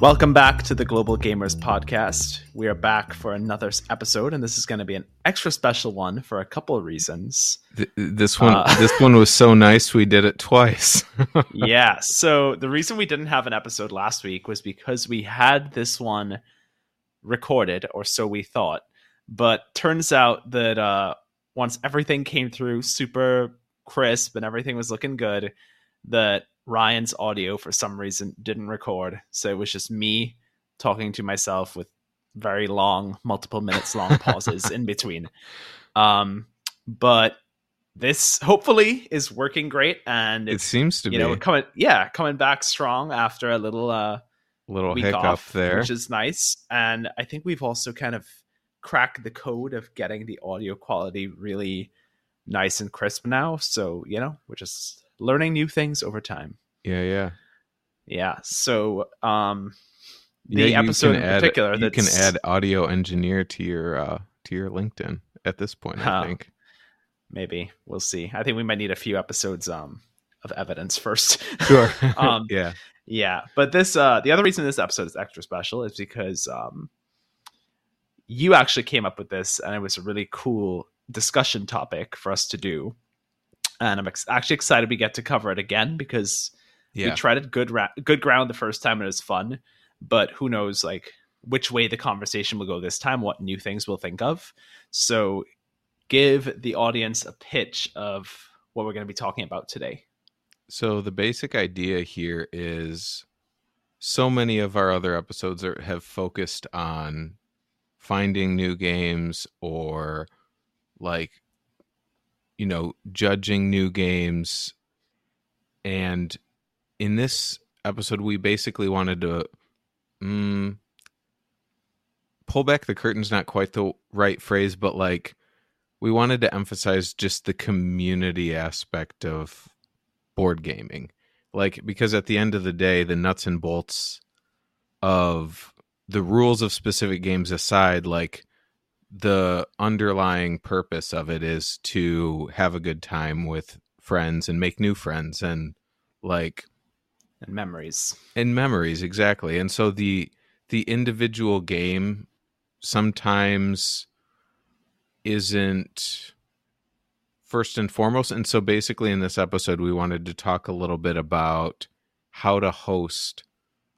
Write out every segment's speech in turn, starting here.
Welcome back to the Global Gamers Podcast. We are back for another episode, and this is going to be an extra special one for a couple of reasons. Th- this one, uh, this one was so nice. We did it twice. yeah. So the reason we didn't have an episode last week was because we had this one recorded, or so we thought. But turns out that uh, once everything came through super crisp and everything was looking good, that Ryan's audio for some reason didn't record. So it was just me talking to myself with very long, multiple minutes long pauses in between. Um, but this hopefully is working great and it seems to be you be know coming yeah coming back strong after a little uh little week hiccup off, there which is nice and i think we've also kind of cracked the code of getting the audio quality really nice and crisp now so you know we're just learning new things over time. Yeah, yeah, yeah. So, um, the yeah, episode in add, particular, you can add audio engineer to your uh to your LinkedIn at this point. I think maybe we'll see. I think we might need a few episodes um of evidence first. Sure. um, yeah. Yeah, but this uh the other reason this episode is extra special is because um you actually came up with this and it was a really cool discussion topic for us to do and I'm ex- actually excited we get to cover it again because yeah. we treaded good ra- good ground the first time and it was fun. But who knows, like which way the conversation will go this time, what new things we'll think of. So, give the audience a pitch of what we're going to be talking about today. So, the basic idea here is so many of our other episodes are, have focused on finding new games or like you know, judging new games. And in this episode, we basically wanted to mm, pull back the curtains, not quite the right phrase, but like we wanted to emphasize just the community aspect of board gaming. Like, because at the end of the day, the nuts and bolts of the rules of specific games aside, like the underlying purpose of it is to have a good time with friends and make new friends and like and memories. and memories exactly. And so the the individual game sometimes isn't first and foremost. And so basically in this episode we wanted to talk a little bit about how to host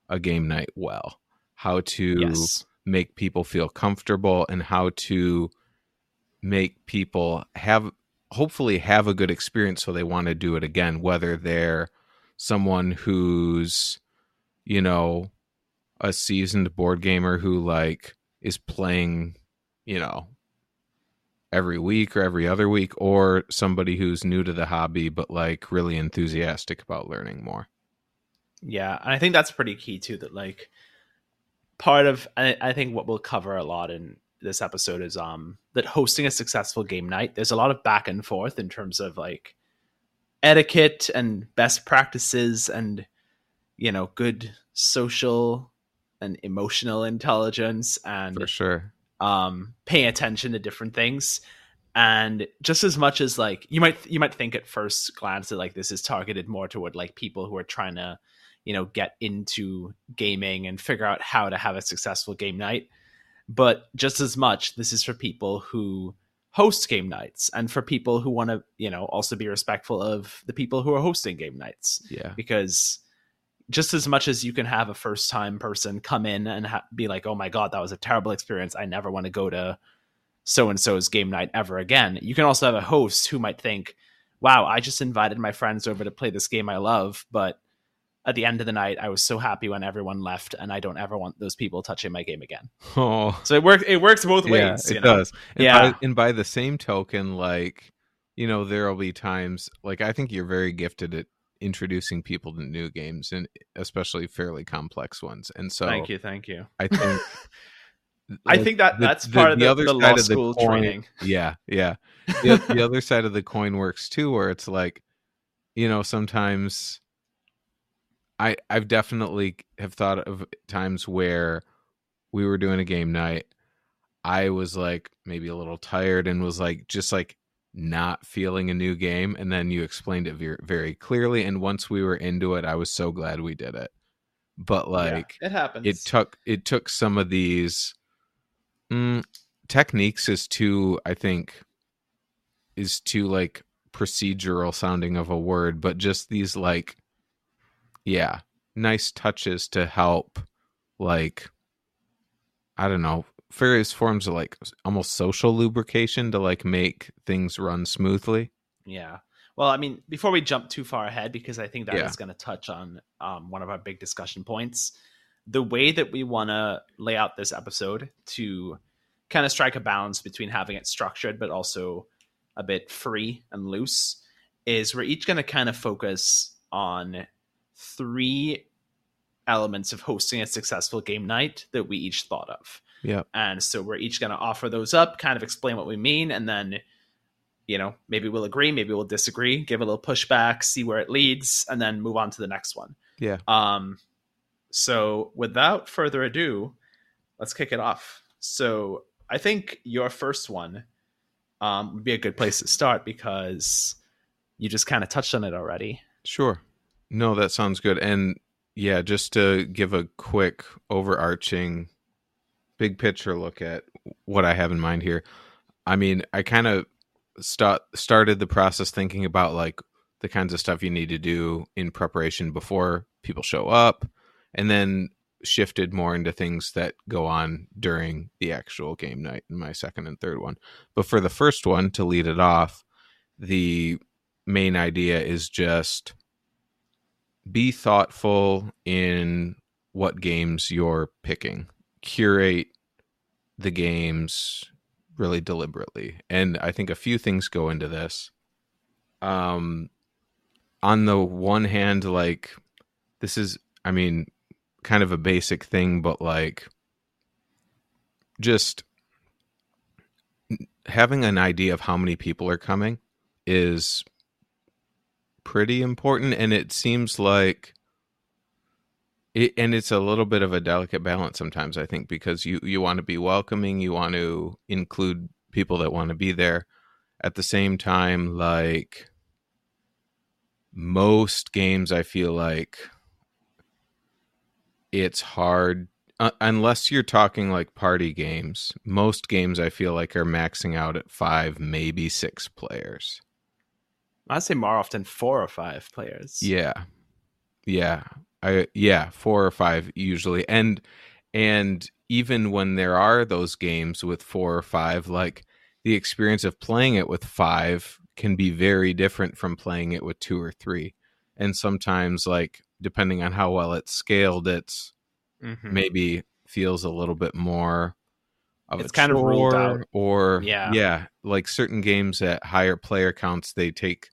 a game night well how to yes make people feel comfortable and how to make people have hopefully have a good experience so they want to do it again whether they're someone who's you know a seasoned board gamer who like is playing you know every week or every other week or somebody who's new to the hobby but like really enthusiastic about learning more. Yeah and i think that's pretty key too that like part of I, I think what we'll cover a lot in this episode is um that hosting a successful game night there's a lot of back and forth in terms of like etiquette and best practices and you know good social and emotional intelligence and for sure. um paying attention to different things. And just as much as like you might you might think at first glance that like this is targeted more toward like people who are trying to you know get into gaming and figure out how to have a successful game night. But just as much this is for people who host game nights and for people who want to you know also be respectful of the people who are hosting game nights. Yeah. Because just as much as you can have a first time person come in and ha- be like oh my god that was a terrible experience. I never want to go to so and so's game night ever again. You can also have a host who might think wow i just invited my friends over to play this game i love but at the end of the night, I was so happy when everyone left, and I don't ever want those people touching my game again. Oh, so it works. It works both yeah, ways. it know? does. And yeah, by, and by the same token, like you know, there will be times like I think you're very gifted at introducing people to new games, and especially fairly complex ones. And so, thank you, thank you. I think. I think that the, that's part the, of the, the other the law school coin, training. Yeah, yeah. The, the other side of the coin works too, where it's like, you know, sometimes I I've definitely have thought of times where we were doing a game night. I was like maybe a little tired and was like just like not feeling a new game and then you explained it very, very clearly and once we were into it I was so glad we did it. but like yeah, it happens. it took it took some of these mm, techniques is too i think is too like procedural sounding of a word but just these like yeah. Nice touches to help like i don't know various forms of like almost social lubrication to like make things run smoothly. Yeah. Well i mean before we jump too far ahead because i think that Yeah. is going to touch on um, one of our big discussion points the way that we want to lay out this episode to kind of strike a balance between having it structured but also a bit free and loose is we're each going to kind of focus on three elements of hosting a successful game night that we each thought of. Yeah. And so we're each going to offer those up kind of explain what we mean and then you know maybe we'll agree maybe we'll disagree give a little pushback see where it leads and then move on to the next one. Yeah. Um so without further ado let's kick it off. So i think your first one um would be a good place to start because you just kind of touched on it already. Sure. No, that sounds good. And yeah, just to give a quick overarching big picture look at what I have in mind here. I mean, I kind of start started the process thinking about like the kinds of stuff you need to do in preparation before people show up and then shifted more into things that go on during the actual game night in my second and third one. But for the first one to lead it off, the main idea is just be thoughtful in what games you're picking. Curate the games really deliberately. And I think a few things go into this. Um on the one hand like this is I mean kind of a basic thing but like just having an idea of how many people are coming is pretty important and it seems like it, and it's a little bit of a delicate balance sometimes i think because you you want to be welcoming you want to include people that want to be there. At the same time like most games i feel like it's hard uh, unless you're talking like party games most games i feel like are maxing out at 5 maybe 6 players i'd say more often four or five players yeah. Yeah. I yeah, 4 or 5 usually. And and even when there are those games with 4 or 5 like the experience of playing it with 5 can be very different from playing it with 2 or 3. And sometimes like depending on how well it's scaled it's Mhm. maybe feels a little bit more of It's a kind of ruled out. or Yeah. yeah like certain games at higher player counts they take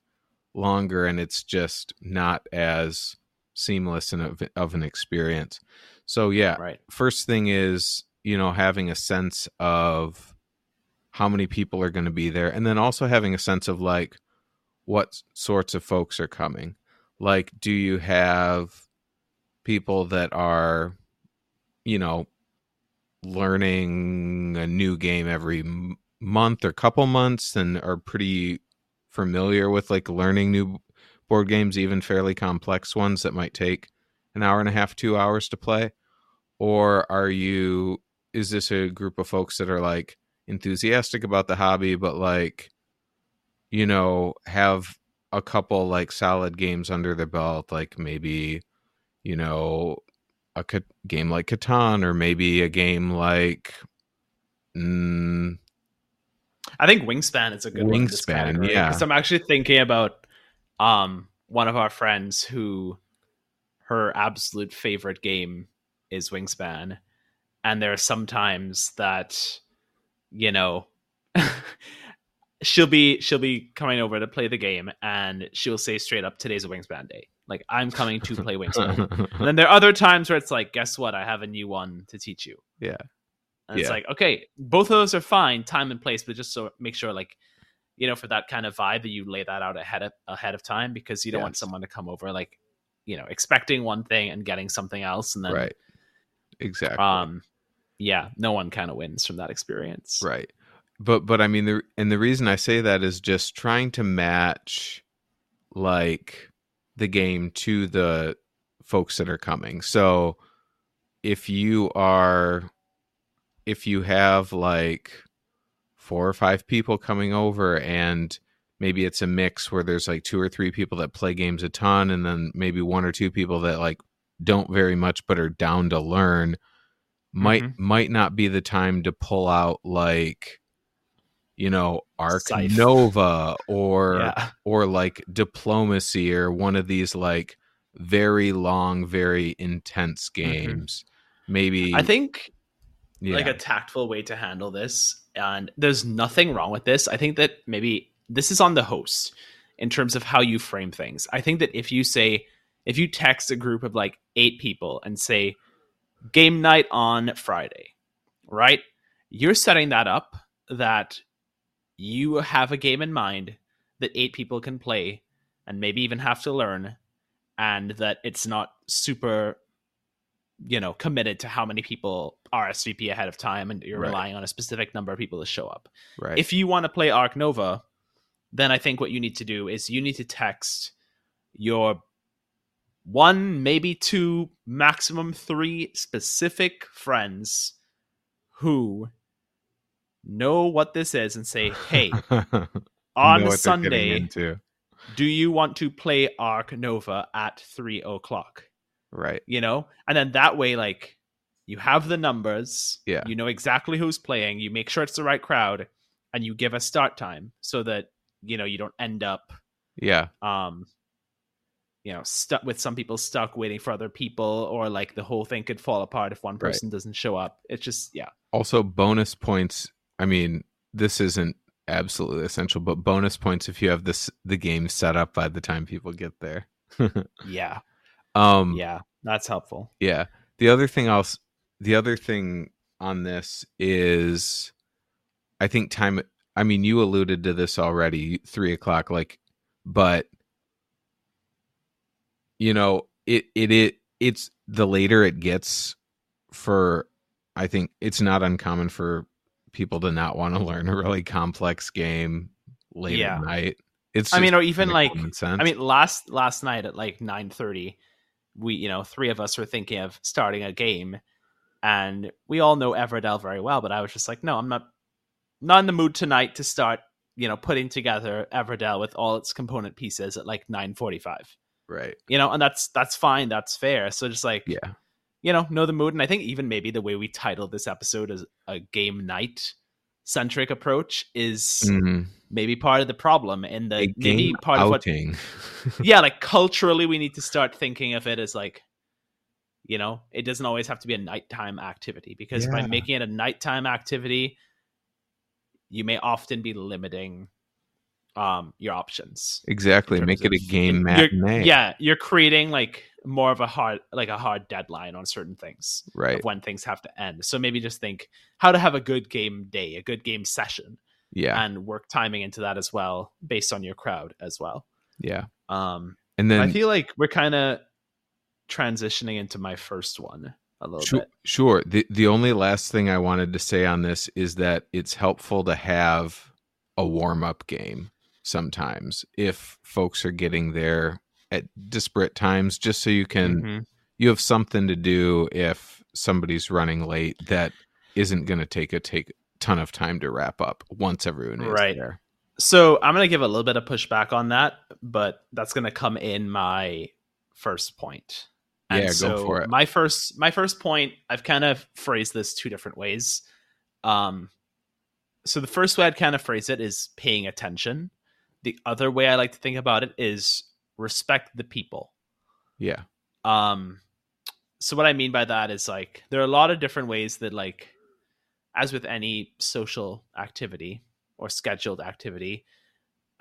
longer and it's just not as seamless and of, of an experience so yeah right first thing is you know having a sense of how many people are going to be there and then also having a sense of like what sorts of folks are coming like do you have people that are you know learning a new game every month or couple months and are pretty familiar with like learning new board games even fairly complex ones that might take an hour and a half two hours to play? Or are you is this a group of folks that are like enthusiastic about the hobby but like you know have a couple like solid games under their belt like maybe you know a game like Catan or maybe a game like mm, I think Wingspan is a good one. in this Wingspan, yeah. 'cause I'm actually thinking about um one of our friends who her absolute favorite game is Wingspan, and there are some times that you know she'll be she'll be coming over to play the game, and she'll say straight up, "Today's a Wingspan day." Like I'm coming to play Wingspan. and then there are other times where it's like, "Guess what? I have a new one to teach you." yeah And it's like, okay, both of those are fine, time and place, but just so make sure, like, you know, for that kind of vibe that you lay that out ahead of ahead of time because you don't want someone to come over like, you know, expecting one thing and getting something else, and then, right exactly um, yeah, no one kind of wins from that experience. right but but i mean the and the reason i say that is just trying to match like the game to the folks that are coming. So if you are if you have like four or five people coming over and maybe it's a mix where there's like two or three people that play games a ton and then maybe one or two people that like don't very much but are down to learn might Mhm. might not be the time to pull out like you know arc Scythe. nova or yeah. or like diplomacy or one of these like very long very intense games maybe Mm-hmm. I think yeah, like a tactful way to handle this and there's nothing wrong with this i think that maybe this is on the host in terms of how you frame things i think that if you say if you text a group of like eight people and say game night on friday right you're setting that up that you have a game in mind that eight people can play and maybe even have to learn and that it's not super you know committed to how many people RSVP ahead of time and you're Right. relying on a specific number of people to show up. right If you want to play Arc Nova, then I think what you need to do is you need to text your one, maybe two, maximum three specific friends who know what this is and say, "Hey, on what they're getting Sunday, do you want to play Arc Nova at three o'clock?" right you know and then that way like you have the numbers Yeah. you know exactly who's playing you make sure it's the right crowd and you give a start time so that you know you don't end up yeah um you know stuck with some people stuck waiting for other people or like the whole thing could fall apart if one Right. person doesn't show up it's just yeah also bonus points i mean this isn't absolutely essential but bonus points if you have this the game set up by the time people get there. Yeah. Um yeah that's helpful. Yeah. The other thing else the other thing on this is I think time I mean you alluded to this already, three o'clock, like but you know, it it it it's the later it gets for I think it's not uncommon for people to not want to learn a really complex game late Yeah. at night. It's I mean, or even like. I mean, last last night at like nine thirty, we you know three of us were thinking of starting a game, and we all know Everdell very well. But I was just like, no, I'm not not in the mood tonight to start you know putting together Everdell with all its component pieces at like nine forty five. right. You know, and that's that's fine, that's fair. So just like Yeah. You know, know the mood, and I think even maybe the way we titled this episode as a game night centric approach is Mhm. maybe part of the problem and the maybe part of what yeah, like culturally, we need to start thinking of it as like, you know, it doesn't always have to be a nighttime activity because by making it a nighttime activity, you may often be limiting um your options. Exactly. Make it a game matinee. Yeah, you're creating like more of a hard like a hard deadline on certain things Right. of when things have to end. So maybe just think how to have a good game day, a good game session, Yeah. and work timing into that as well based on your crowd as well. Yeah. Um And then I feel like we're kind of transitioning into my first one a little Sure, bit. sure. The the only last thing I wanted to say on this is that it's helpful to have a warm up game sometimes if folks are getting there at disparate times, just so you can Mhm. you have something to do if somebody's running late that isn't going to take a take ton of time to wrap up once everyone is Right. there. So I'm gonna give a little bit of pushback on that, but that's gonna come in my first point. And Yeah, go so for it. My first my first point, I've kind of phrased this two different ways. Um so the first way I'd kind of phrase it is paying attention. The other way I like to think about it is respect the people. Yeah. um so what i mean by that is like there are a lot of different ways that like as with any social activity or scheduled activity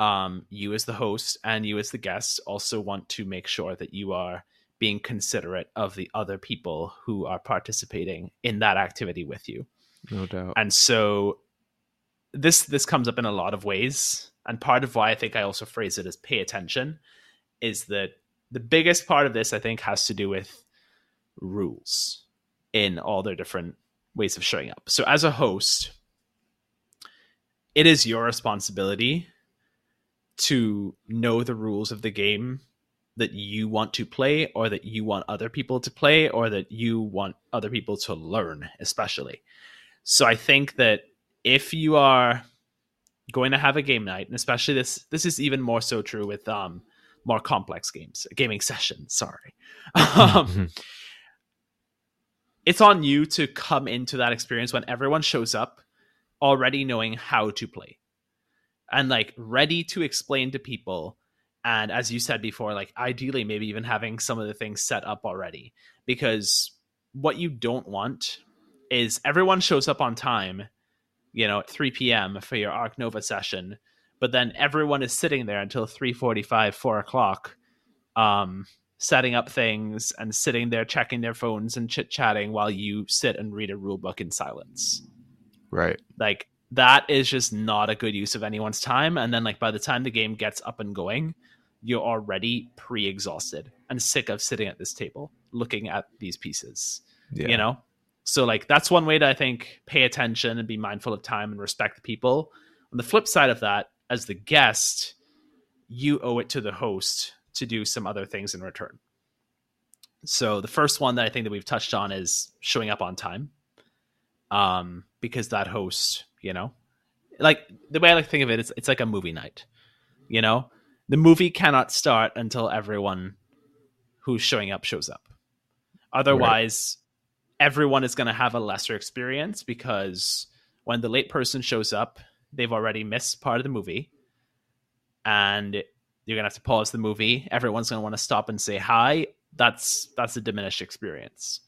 um you as the host and you as the guest also want to make sure that you are being considerate of the other people who are participating in that activity with you No doubt. and so this this comes up in a lot of ways and part of why i think i also phrase it as pay attention is that the biggest part of this i think has to do with rules in all their different ways of showing up. So as a host it is your responsibility to know the rules of the game that you want to play or that you want other people to play or that you want other people to learn especially. So i think that if you are going to have a game night and especially this this is even more so true with um more complex games gaming sessions sorry. Um, it's on you to come into that experience when everyone shows up already knowing how to play and like ready to explain to people. And as you said before like ideally maybe even having some of the things set up already because what you don't want is everyone shows up on time you know at 3 p.m for your arc nova session but then everyone is sitting there until 3.45 4 o'clock um, setting up things and sitting there checking their phones and chit-chatting while you sit and read a rule book in silence. Right. Like that is just not a good use of anyone's time and then like by the time the game gets up and going you're already pre-exhausted and sick of sitting at this table looking at these pieces yeah. you know so like that's one way to i think pay attention and be mindful of time and respect the people on the flip side of that as the guest you owe it to the host to do some other things in return so the first one that i think that we've touched on is showing up on time um because that host you know like the way i like to think of it, it is it's like a movie night you know the movie cannot start until everyone who's showing up shows up. Otherwise. Everyone is going to have a lesser experience because when the late person shows up, they've already missed part of the movie. And you're going to have to pause the movie. Everyone's going to want to stop and say hi. That's that's a diminished experience.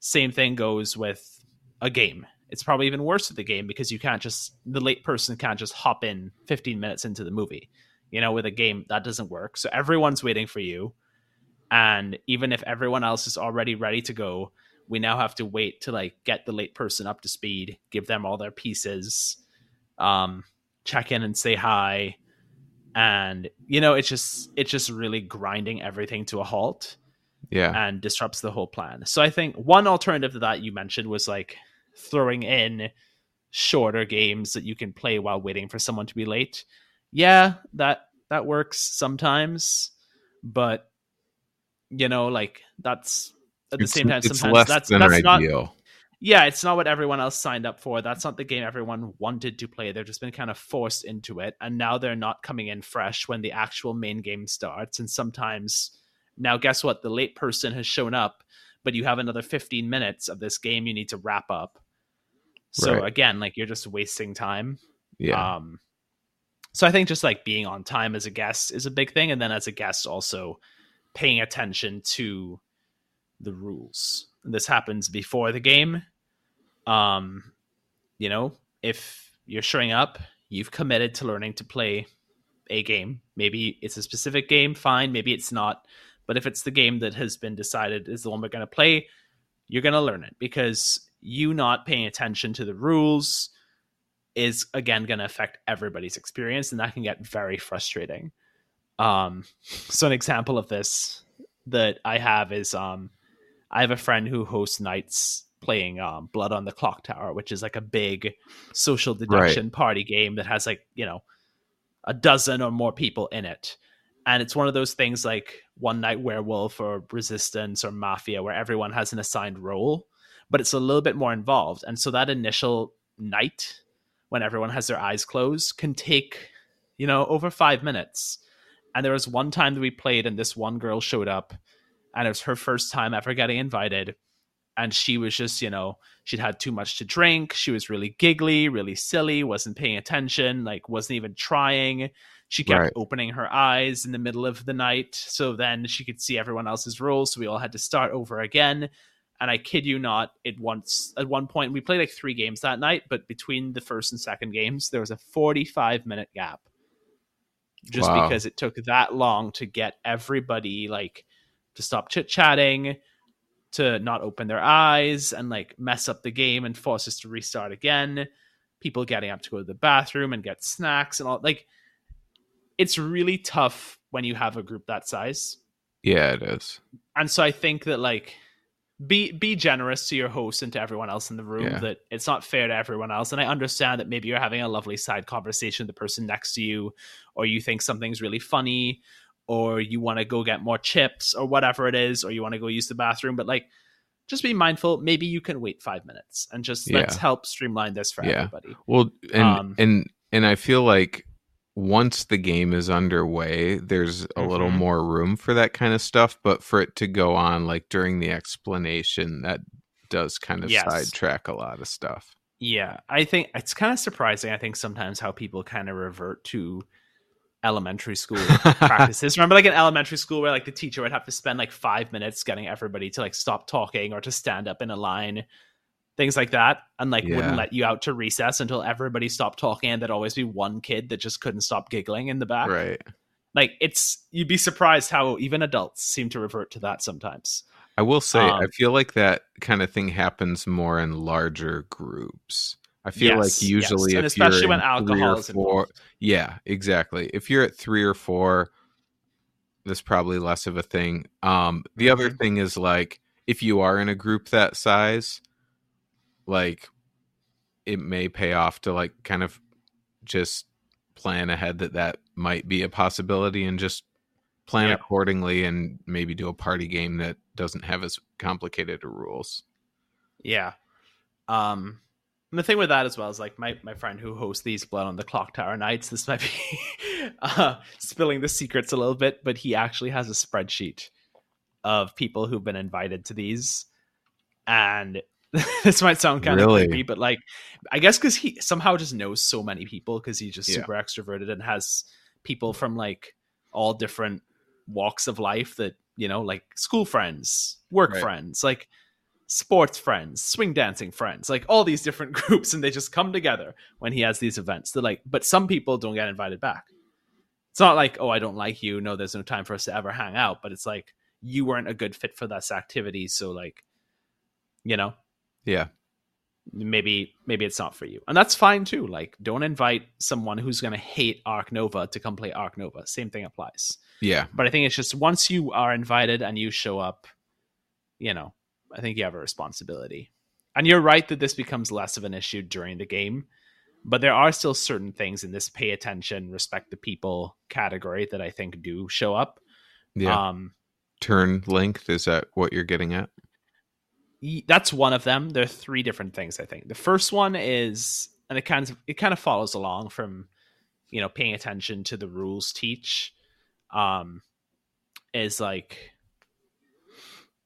Same thing goes with a game. It's probably even worse with the game because you can't just the late person can't just hop in 15 minutes into the movie you know, with a game that doesn't work. So everyone's waiting for you. And even if everyone else is already ready to go, we now have to wait to like get the late person up to speed, give them all their pieces, um, check in and say hi. And you know, it's just it's just really grinding everything to a halt. Yeah. And disrupts the whole plan. So I think one alternative to that you mentioned was like throwing in shorter games that you can play while waiting for someone to be late yeah, that that works sometimes, but you know, like that's at the it's, same time sometimes that's that's ideal. not yeah, it's not what everyone else signed up for. That's not the game everyone wanted to play. They've just been kind of forced into it. And now they're not coming in fresh when the actual main game starts. And sometimes, now guess what? The late person has shown up, but you have another 15 minutes of this game you need to wrap up. So right. again, like you're just wasting time. Yeah. Um, so I think just like being on time as a guest is a big thing, and then as a guest also paying attention to the rules. This happens before the game. Um, you know, if you're showing up, you've committed to learning to play a game. Maybe it's a specific game, fine. Maybe it's not. But if it's the game that has been decided is the one we're going to play, you're going to learn it because you not paying attention to the rules is again going to affect everybody's experience and that can get very frustrating um so an example of this that i have is um i have a friend who hosts nights playing um blood on the clock tower which is like a big social deduction right. party game that has like you know a dozen or more people in it and it's one of those things like one night werewolf or resistance or mafia where everyone has an assigned role but it's a little bit more involved and so that initial night when everyone has their eyes closed can take, you know, over five minutes. And there was one time that we played, and this one girl showed up, and it was her first time ever getting invited. And she was just, you know, she'd had too much to drink. She was really giggly, really silly, wasn't paying attention, like, wasn't even trying. She kept right. opening her eyes in the middle of the night. So then she could see everyone else's roles. So we all had to start over again and I kid you not, it once at one point we played like three games that night, but between the first and second games, there was a 45 minute gap. Just wow. because it took that long to get everybody like to stop chit chatting, to not open their eyes and like mess up the game and force us to restart again. People getting up to go to the bathroom and get snacks and all like it's really tough when you have a group that size. Yeah, it is. And so I think that like be be generous to your host and to everyone else in the room yeah. that it's not fair to everyone else and i understand that maybe you're having a lovely side conversation with the person next to you or you think something's really funny or you want to go get more chips or whatever it is or you want to go use the bathroom but like just be mindful maybe you can wait 5 minutes and just Yeah. let's help streamline this for Yeah. everybody Well, and Um, and and I feel like once the game is underway, there's a little Mhm. more room for that kind of stuff. But for it to go on like during the explanation, that does kind of Yes. sidetrack a lot of stuff. Yeah, I think it's kind of surprising. I think sometimes how people kind of revert to elementary school practices. Remember, like in elementary school, where like the teacher would have to spend like five minutes getting everybody to like stop talking or to stand up in a line, things like that, and like Yeah. wouldn't let you out to recess until everybody stopped talking, and there'd always be one kid that just couldn't stop giggling in the back. right. Like it's you'd be surprised how even adults seem to revert to that sometimes. I will say, I Um, feel like that kind of thing happens more in larger groups. I feel Yes, like usually, yes, and especially when alcohol is four, involved. yeah, exactly. If you're at three or four, that's probably less of a thing. Um, the other Mhm. thing is like if you are in a group that size, like it may pay off to like kind of just plan ahead that that might be a possibility and just plan Yep. accordingly and maybe do a party game that doesn't have as complicated rules. Yeah. Um and the thing with that as well is like my, my friend who hosts these Blood on the Clock Tower nights, this might be uh, spilling the secrets a little bit, but he actually has a spreadsheet of people who've been invited to these. And this might sound kind Really? of creepy, but like I guess because he somehow just knows so many people because he's just Yeah. super extroverted and has people from like all different walks of life that, you know, like school friends, work Right. friends, like sports friends, swing dancing friends, like all these different groups, and they just come together when he has these events. They're like, but some people don't get invited back. It's not like, oh, I don't like you. No, there's no time for us to ever hang out. But it's like you weren't a good fit for this activity, so like, you know, Yeah. maybe maybe it's not for you, and that's fine too. Like, don't invite someone who's gonna hate Arc Nova to come play Arc Nova. Same thing applies. Yeah. But I think it's just once you are invited and you show up, you know, I think you have a responsibility. And you're right that this becomes less of an issue during the game, but there are still certain things in this pay attention, respect the people category that I think do show up. Yeah. Um, Turn length is that what you're getting at? that's one of them. There are three different things I think. The first one is, and it kind of it kind of follows along from, you know, paying attention to the rules teach, um, is like,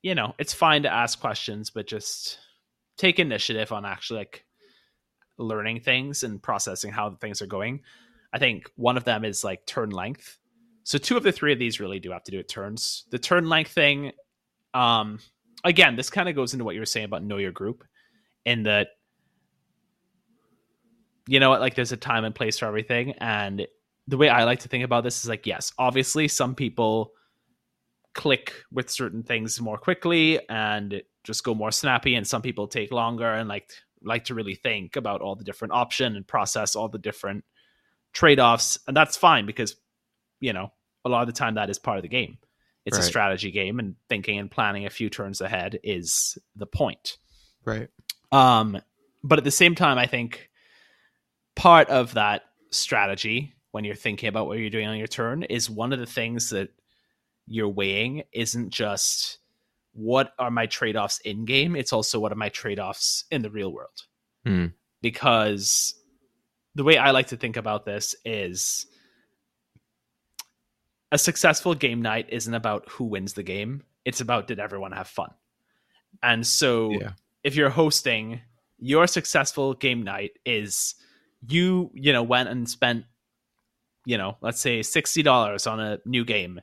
you know, it's fine to ask questions, but just take initiative on actually like learning things and processing how things are going. I think one of them is like turn length. So two of the three of these really do have to do with turns. The turn length thing, um, again, this kind of goes into what you were saying about know your group, in that you know what, like there's a time and place for everything, and the way I like to think about this is like, yes, obviously some people click with certain things more quickly and just go more snappy, and some people take longer and like like to really think about all the different option and process all the different trade-offs, and that's fine because you know a lot of the time that is part of the game. It's a strategy game, and thinking and planning a few turns ahead is the point. Right. Um, but at the same time, I think part of that strategy when you're thinking about what you're doing on your turn is one of the things that you're weighing isn't just what are my trade-offs in game it's also what are my trade-offs in the real world Hmm. because the way i like to think about this is a successful game night isn't about who wins the game it's about did everyone have fun and so Yeah. if you're hosting your successful game night is you you know went and spent you know let's say $60 on a new game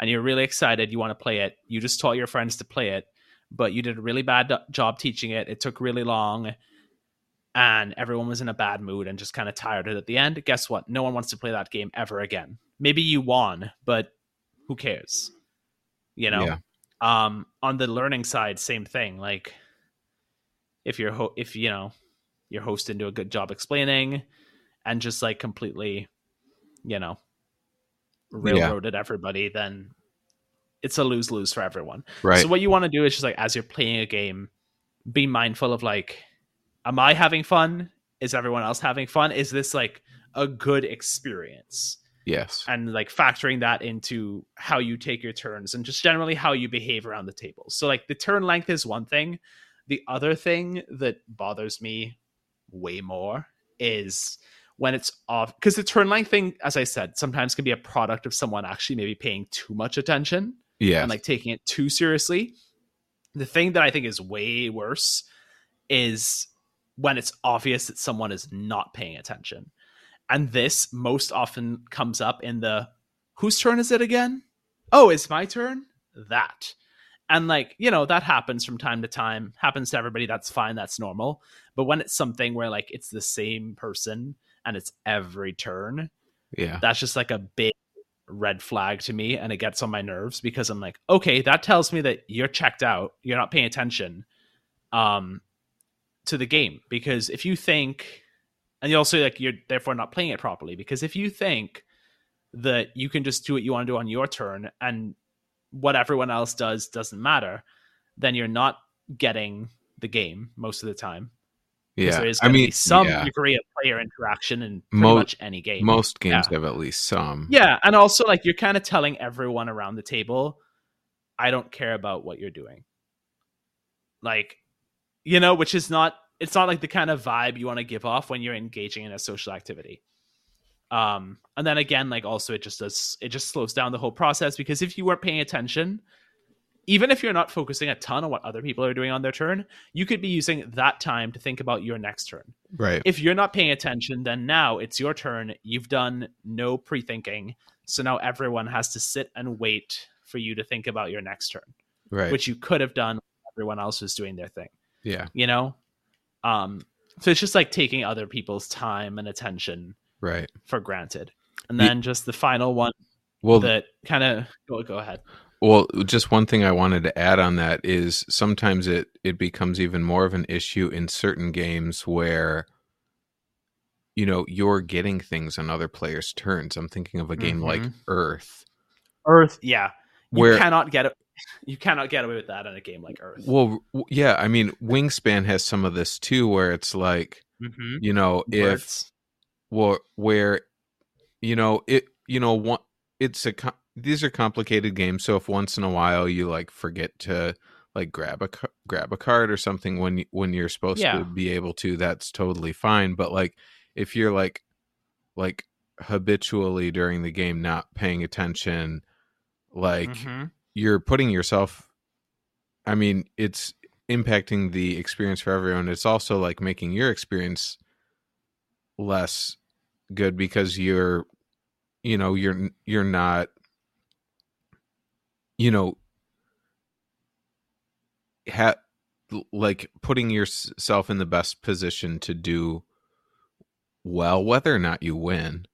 and you're really excited you want to play it. You just taught your friends to play it but you did a really bad job teaching it. It took really long and everyone was in a bad mood and just kind of tired at the end. Guess what? No one wants to play that game ever again. Maybe you won but who cares? You know? Yeah. um on the learning side same thing. Like if you're ho- if you know your host didn't do a good job explaining and just like completely you know railroaded everybody then it's a lose-lose for everyone Right. so what you want to do is just like as you're playing a game be mindful of like am i having fun is everyone else having fun is this like a good experience Yes. and like factoring that into how you take your turns and just generally how you behave around the table. So like the turn length is one thing. The other thing that bothers me way more is when it's off because the turn length thing, as I said, sometimes can be a product of someone actually maybe paying too much attention Yeah. and like taking it too seriously. The thing that I think is way worse is when it's obvious that someone is not paying attention. And this most often comes up in the whose turn is it again? Oh, it's my turn? That. And like, you know, that happens from time to time, happens to everybody, that's fine, that's normal. But when it's something where like it's the same person and it's every turn, yeah. that's just like a big red flag to me and it gets on my nerves because i'm like okay that tells me that you're checked out. You're not paying attention um to the game. Because if you think and you also like you're therefore not playing it properly because if you think that you can just do what you want to do on your turn and what everyone else does doesn't matter then you're not getting the game most of the time Yeah. there is I mean, be some yeah. degree of player interaction in pretty Mo- much any game most games Yeah. have at least some. yeah, and also like you're kind of telling everyone around the table, I don't care about what you're doing. Like, you know, which is not it's not like the kind of vibe you want to give off when you're engaging in a social activity. Um, and then again, like also it just does it just slows down the whole process because if you weren't paying attention, even if you're not focusing a ton on what other people are doing on their turn, you could be using that time to think about your next turn Right. if you're not paying attention, then now it's your turn. You've done no pre thinking. So now everyone has to sit and wait for you to think about your next turn, right. which you could have done when everyone else was doing their thing, yeah. you know? Um, so it's just like taking other people's time and attention Right. for granted. And then just the final one Well, that kind of go, go ahead. Well, just one thing I wanted to add on that is sometimes it it becomes even more of an issue in certain games where you know you're getting things on other players' turns. I'm thinking of a game like Mhm. Earth, Earth, yeah. You where cannot get it. You cannot get away with that in a game like Earth. well, yeah, I mean, Wingspan has some of this too, where it's like Mhm. you know if Birds. well, where you know it, you know, one, it's a these are complicated games. So if once in a while you like forget to like grab a grab a card or something when you, when you're supposed Yeah. to be able to, that's totally fine. But like if you're like like habitually during the game not paying attention, like Mhm. you're putting yourself. I mean, it's impacting the experience for everyone. It's also like making your experience less good because you're you know you're you're not you know ha- like putting yourself in the best position to do well whether or not you win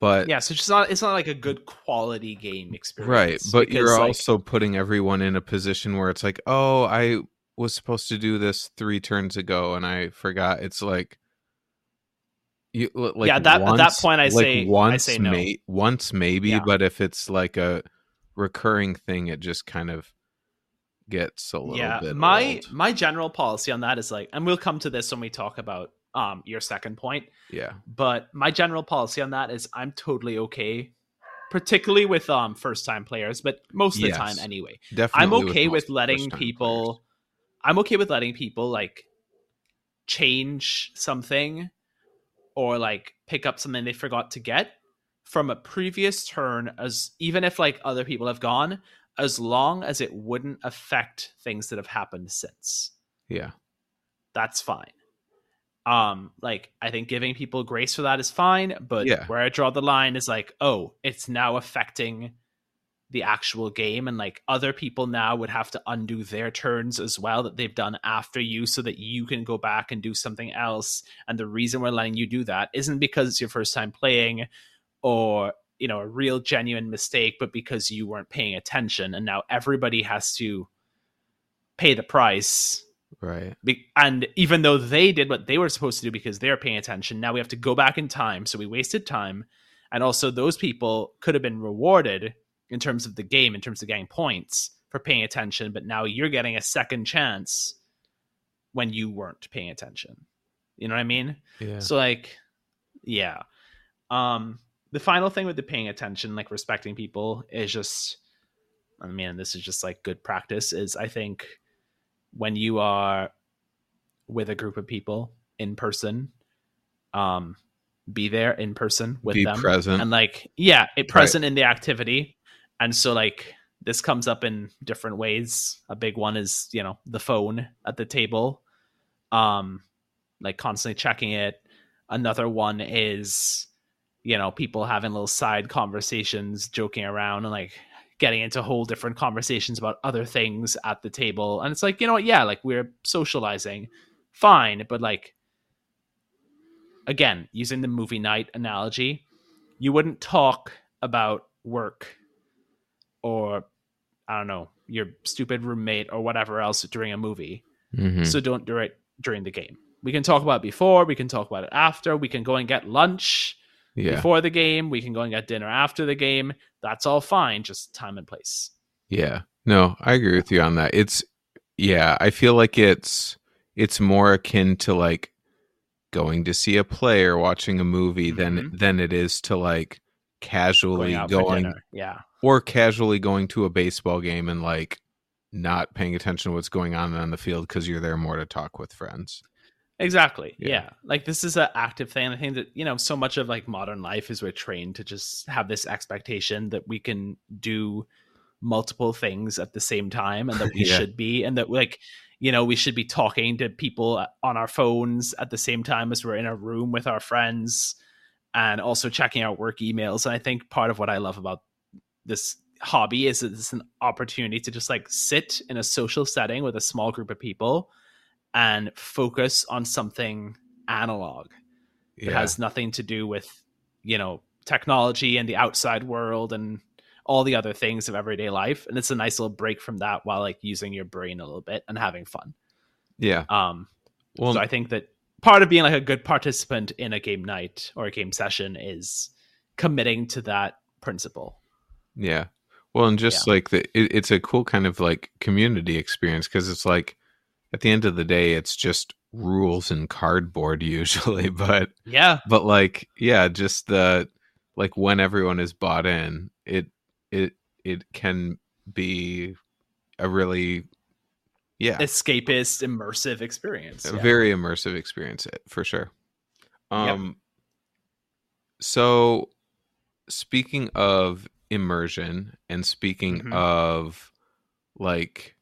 but yeah, so it's not it's not like a good quality game experience. right but because, you're like, also putting everyone in a position where it's like oh i was supposed to do this three turns ago and i forgot it's like you like Yeah, that- at that point I like say- I once say no. may, once maybe Yeah. but if it's like a recurring thing it just kind of gets a little yeah, bit my old. my general policy on that is like, and we'll come to this when we talk about um your second point. yeah But my general policy on that is I'm totally okay, particularly with um first time players, but most of the Yes. time anyway. definitely I'm okay most with letting people I'm okay with letting people like change something or like pick up something they forgot to get from a previous turn as even if like other people have gone as long as it wouldn't affect things that have happened since. Yeah. That's fine. Um like i think giving people grace for that is fine but Yeah. where i draw the line is like oh it's now affecting the actual game and like other people now would have to undo their turns as well that they've done after you so that you can go back and do something else. And the reason we're letting you do that isn't because it's your first time playing or you know a real genuine mistake but because you weren't paying attention and now everybody has to pay the price right be- and even though they did what they were supposed to do because they're paying attention, now we have to go back in time. So we wasted time. And also, those people could have been rewarded in terms of the game, in terms of getting points for paying attention. But now you're getting a second chance when you weren't paying attention. You know what I mean? yeah So, like, yeah. Um, the final thing with the paying attention, like respecting people, is just. I mean, this is just like good practice. Is I think when you are with a group of people in person, um, be there in person with Be them present. and like yeah, it present in the activity. And so like this comes up in different ways. A big one is you know the phone at the table, um, like constantly checking it. Another one is you know people having little side conversations, joking around, and like getting into whole different conversations about other things at the table. And it's like you know what, yeah, like we're socializing, fine, but like again, using the movie night analogy, you wouldn't talk about work or I don't know, your stupid roommate or whatever else during a movie. Mhm. So don't do it during the game. We can talk about it before, we can talk about it after, we can go and get lunch yeah. before the game, we can go and get dinner after the game. That's all fine, just time and place. Yeah. No, I agree with you on that. It's yeah, I feel like it's it's more akin to like going to see a play or watching a movie than Mhm. than it is to like casually Going going. Yeah. or casually going to a baseball game and like not paying attention to what's going on on the field because you're there more to talk with friends. Exactly. Yeah. Yeah. Like this is an active thing. I think that, you know, so much of like modern life is we're trained to just have this expectation that we can do multiple things at the same time and that we Yeah. should be and that like, you know, we should be talking to people on our phones at the same time as we're in a room with our friends and also checking out work emails. And I think part of what I love about this hobby is that it's an opportunity to just like sit in a social setting with a small group of people and focus on something analog it has nothing to do with you know technology and the outside world and all the other things of everyday life. And it's a nice little break from that while like using your brain a little bit and having fun. Yeah. um Well, so i think that part of being like a good participant in a game night or a game session is committing to that principle. Yeah. Well, and just like the, it, it's a cool kind of like community experience because it's like at the end of the day, it's just rules and cardboard usually, but yeah but like yeah, just the like when everyone is bought in, it it it can be a really yeah escapist immersive experience a yeah. very immersive experience eh, for sure. Um so speaking of immersion and speaking Mhm. of like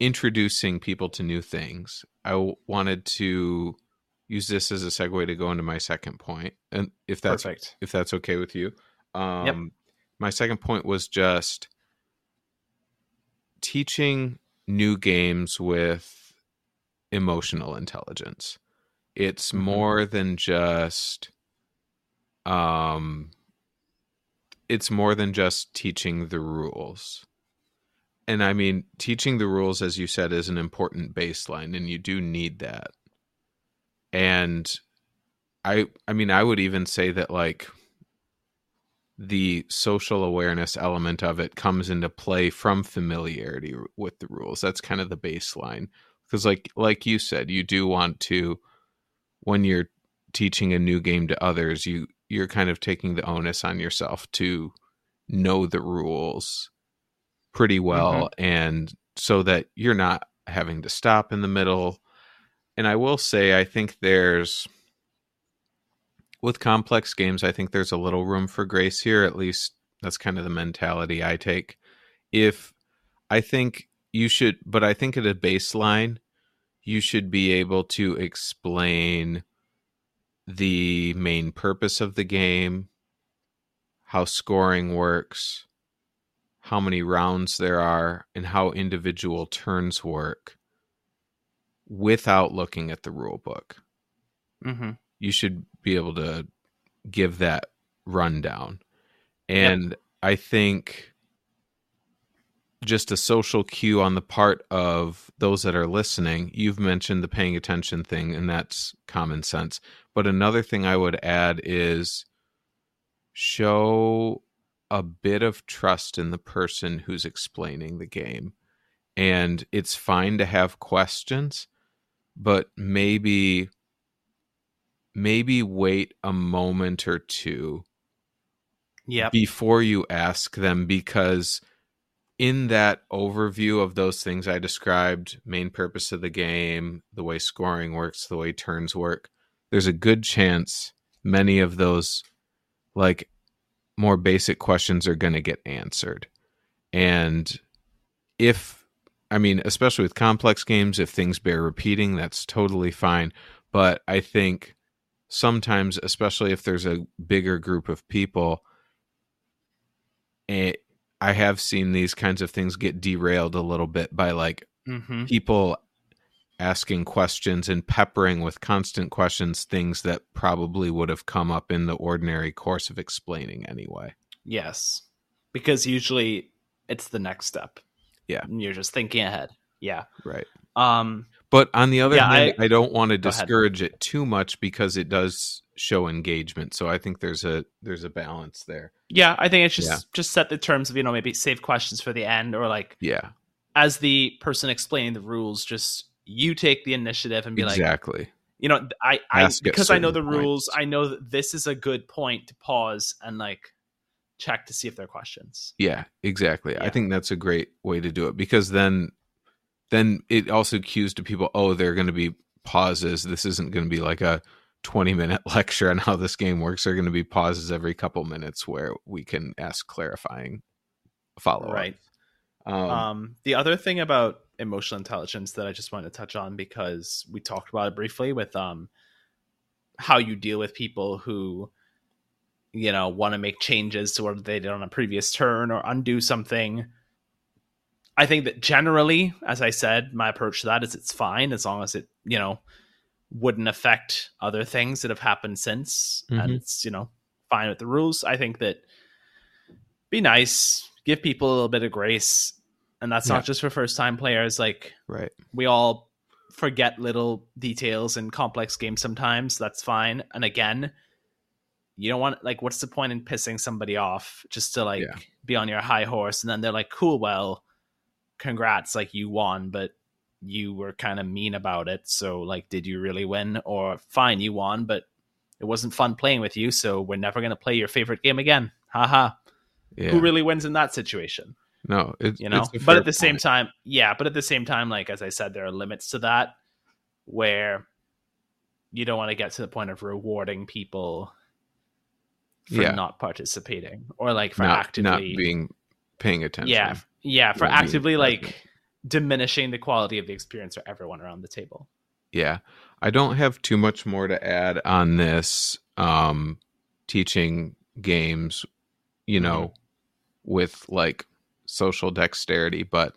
introducing people to new things, I w- wanted to use this as a segue to go into my second point and if that's perfect if that's okay with you. Um my second point was just teaching new games with emotional intelligence. It's Mhm. more than just um it's more than just teaching the rules. And I mean, teaching the rules as you said is an important baseline and you do need that. And I I mean, I would even say that like the social awareness element of it comes into play from familiarity with the rules. That's kind of the baseline. Because like like you said, you do want to when you're teaching a new game to others, you you're kind of taking the onus on yourself to know the rules pretty well mm-hmm. and so that you're not having to stop in the middle. And I will say I think there's with complex games, I think there's a little room for grace here. At least that's kind of the mentality I take. If I think you should, but I think at a baseline, you should be able to explain the main purpose of the game, how scoring works, how many rounds there are, and how individual turns work without looking at the rule book mm-hmm. you should be able to give that rundown. And I think just a social cue on the part of those that are listening, you've mentioned the paying attention thing, and that's common sense. But another thing I would add is show a bit of trust in the person who's explaining the game. And it's fine to have questions, but maybe maybe wait a moment or two Yep. before you ask them because in that overview of those things I described, main purpose of the game, the way scoring works, the way turns work, there's a good chance many of those like more basic questions are going to get answered. And if I mean, especially with complex games, if things bear repeating, that's totally fine. But I think sometimes, especially if there's a bigger group of people, it, I have seen these kinds of things get derailed a little bit by like Mm-hmm. people asking questions and peppering with constant questions things that probably would have come up in the ordinary course of explaining anyway. Yes. Because usually it's the next step. Yeah. And you're just thinking ahead. Yeah. Right. Um But on the other Yeah, hand, I, I- don't want to Go ahead. discourage it too much because it does show engagement. So I think there's a there's a balance there. yeah, I think it's just Yeah. just set the terms of, you know, maybe save questions for the end or like Yeah, as the person explaining the rules, just you take the initiative and be like, exactly. you know, I, I Ask because I know the points. rules, I know that this is a good point to pause and like check to see if there are questions. Yeah, exactly. I think that's a great way to do it because then then it also cues to people, oh, there are going to be pauses. This isn't going to be like a 20 minute lecture on how this game works. There are going to be pauses every couple minutes where we can ask clarifying follow up Right. Um, Um, the other thing about emotional intelligence that I just wanted to touch on because we talked about it briefly with um how you deal with people who you know want to make changes to what they did on a previous turn or undo something. I think that generally, as I said, my approach to that is it's fine as long as it, you know, wouldn't affect other things that have happened since and Mhm. it's, you know, fine with the rules. I think that be nice, give people a little bit of grace. And that's Yeah. not just for first time players. Like right. we all forget little details in complex games sometimes. That's fine. And again, you don't want like what's the point in pissing somebody off just to like Yeah. be on your high horse and then they're like, cool, well, congrats, like you won, but you were kind of mean about it. So like, did you really win? Or fine, you won, but it wasn't fun playing with you, so we're never gonna play your favorite game again. Haha. Yeah. Who really wins in that situation? No, it's, you know but at the same time yeah but at the same time like as i said there are limits to that where you don't want to get to the point of rewarding people for Yeah. not participating or like for not, actively not being paying attention. yeah yeah for actively like diminishing the quality of the experience for everyone around the table Yeah. I don't have too much more to add on this um teaching games, you know, with like social dexterity, but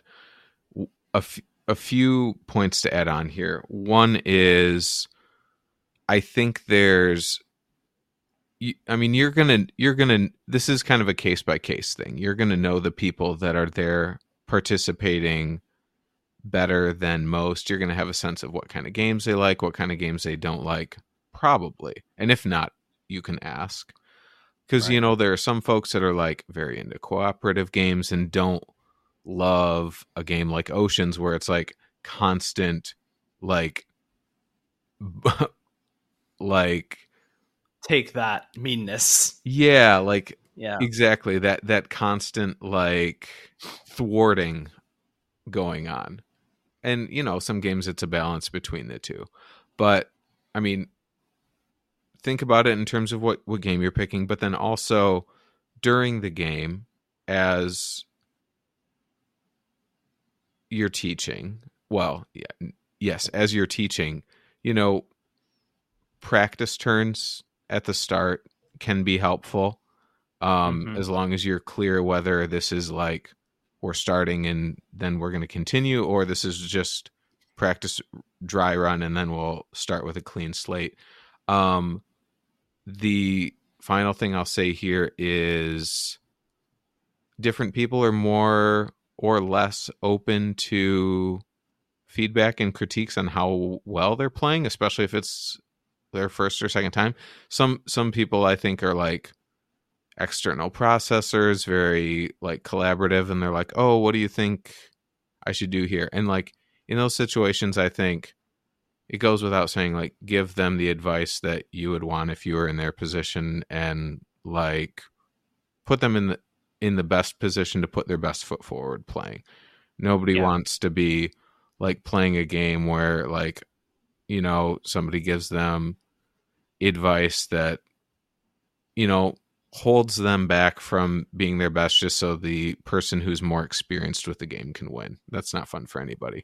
a, f- a few points to add on here. One is I think there's I mean you're going to you're going to this is kind of a case by case thing. You're going to know the people that are there participating better than most. You're going to have a sense of what kind of games they like, what kind of games they don't like, probably. And if not, you can ask. Because, you know, there are some folks that are like very into cooperative games and don't love a game like Oceans where it's like constant, like, like, take that meanness. Yeah, like yeah. exactly that that constant like thwarting going on. And you know some games it's a balance between the two. But i mean think about it in terms of what what game you're picking but then also during the game as you're teaching well yeah yes as you're teaching you know practice turns at the start can be helpful um Mhm. as long as you're clear whether this is like we're starting and then we're going to continue or this is just practice dry run and then we'll start with a clean slate um the final thing i'll say here is different people are more or less open to feedback and critiques on how well they're playing especially if it's their first or second time. Some some people i think are like external processors very like collaborative and they're like oh what do you think i should do here? And like in those situations i think it goes without saying like give them the advice that you would want if you were in their position and like put them in the in the best position to put their best foot forward playing. Nobody Yeah. wants to be like playing a game where like you know somebody gives them advice that you know holds them back from being their best just so the person who's more experienced with the game can win. That's not fun for anybody.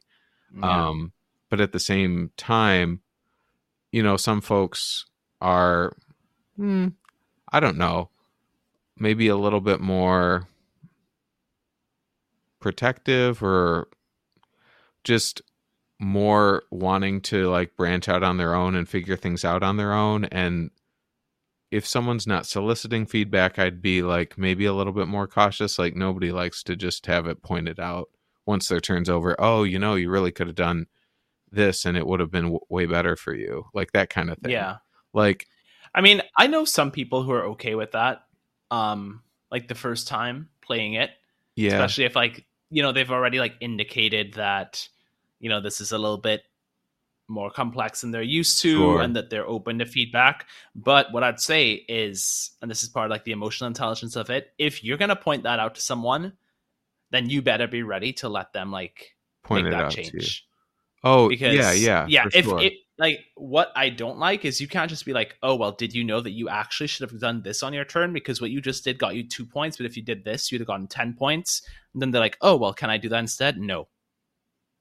Yeah. Um, but at the same time, you know, some folks are, hmm, I don't know, maybe a little bit more protective or just more wanting to like branch out on their own and figure things out on their own. And if someone's not soliciting feedback, I'd be like maybe a little bit more cautious. Like nobody likes to just have it pointed out once their turn's over. Oh, you know, you really could have done this and it would have been w- way better for you. Like that kind of thing. yeah. Like, I mean, I know some people who are okay with that. Um, like the first time playing it, yeah. especially if like you know they've already like indicated that you know this is a little bit more complex than they're used to Sure. and that they're open to feedback but what i'd say is and this is part of like the emotional intelligence of it if you're going to point that out to someone then you better be ready to let them like Point make it that out to you. change Oh, because yeah, yeah. yeah if sure. it like what i don't like is you can't just be like oh well did you know that you actually should have done this on your turn because what you just did got you two points but if you did this you'd have gotten 10 points and then they're like oh well can i do that instead no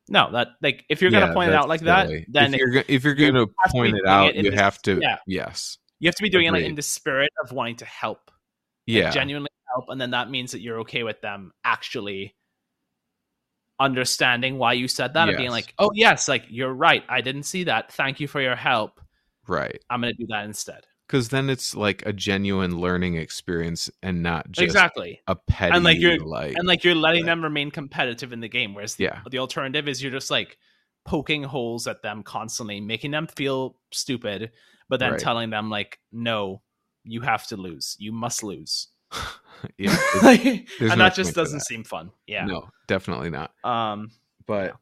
no that like if you're Yeah, gonna point it out like silly. that then if you're, if you're going to have to point it out, it you have to, yeah. yes. you have to be doing it like in the spirit of wanting to help like, Yeah. genuinely help and then that means that you're okay with them actually understanding why you said that and being like oh yes like you're right i didn't see that thank you for your help right. i'm gonna do that instead Because then it's like a genuine learning experience and not just exactly a petty, and like you're- like, and like you're letting Right. them remain competitive in the game whereas the, Yeah. the alternative is you're just like poking holes at them constantly making them feel stupid but then Right. telling them like no you have to lose you must lose yeah. it- Like, there's and no that just doesn't that. seem fun yeah No, definitely not. um but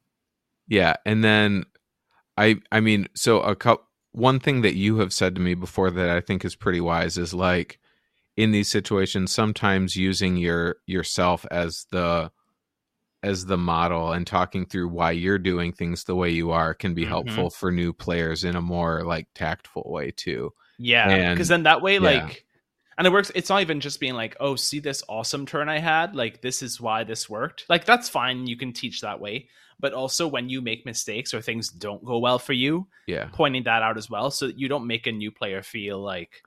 yeah and then i i mean so a couple one thing that you have said to me before that i think is pretty wise is like in these situations sometimes using your yourself as the as the model and talking through why you're doing things the way you are can be Mhm. helpful for new players in a more like tactful way too Yeah, because then that way, yeah. like, and it works. It's not even just being like, "Oh, see this awesome turn I had. Like, this is why this worked." Like, that's fine. You can teach that way, but also when you make mistakes or things don't go well for you, yeah pointing that out as well, so that you don't make a new player feel like,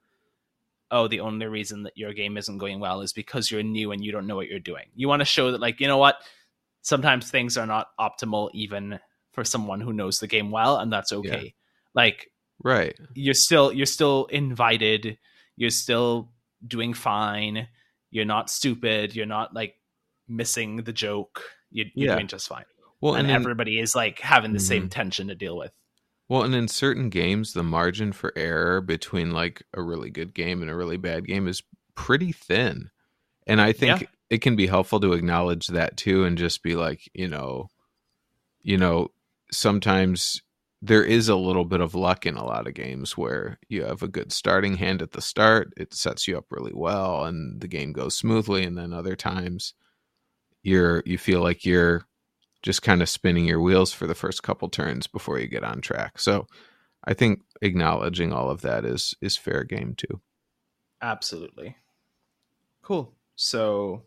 "Oh, the only reason that your game isn't going well is because you're new and you don't know what you're doing." You want to show that, like, you know what? Sometimes things are not optimal even for someone who knows the game well, and that's okay. Like right you're still you're still invited you're still doing fine you're not stupid you're not like missing the joke you're, you're Yeah. doing just fine well and and in, everybody is like having the same Mhm. tension to deal with Well, and in certain games, the margin for error between like a really good game and a really bad game is pretty thin. And I think Yeah. it can be helpful to acknowledge that too and just be like, you know, you know, sometimes there is a little bit of luck in a lot of games where you have a good starting hand at the start, it sets you up really well and the game goes smoothly and then other times you're you feel like you're just kind of spinning your wheels for the first couple turns before you get on track. So I think acknowledging all of that is is fair game too. absolutely cool so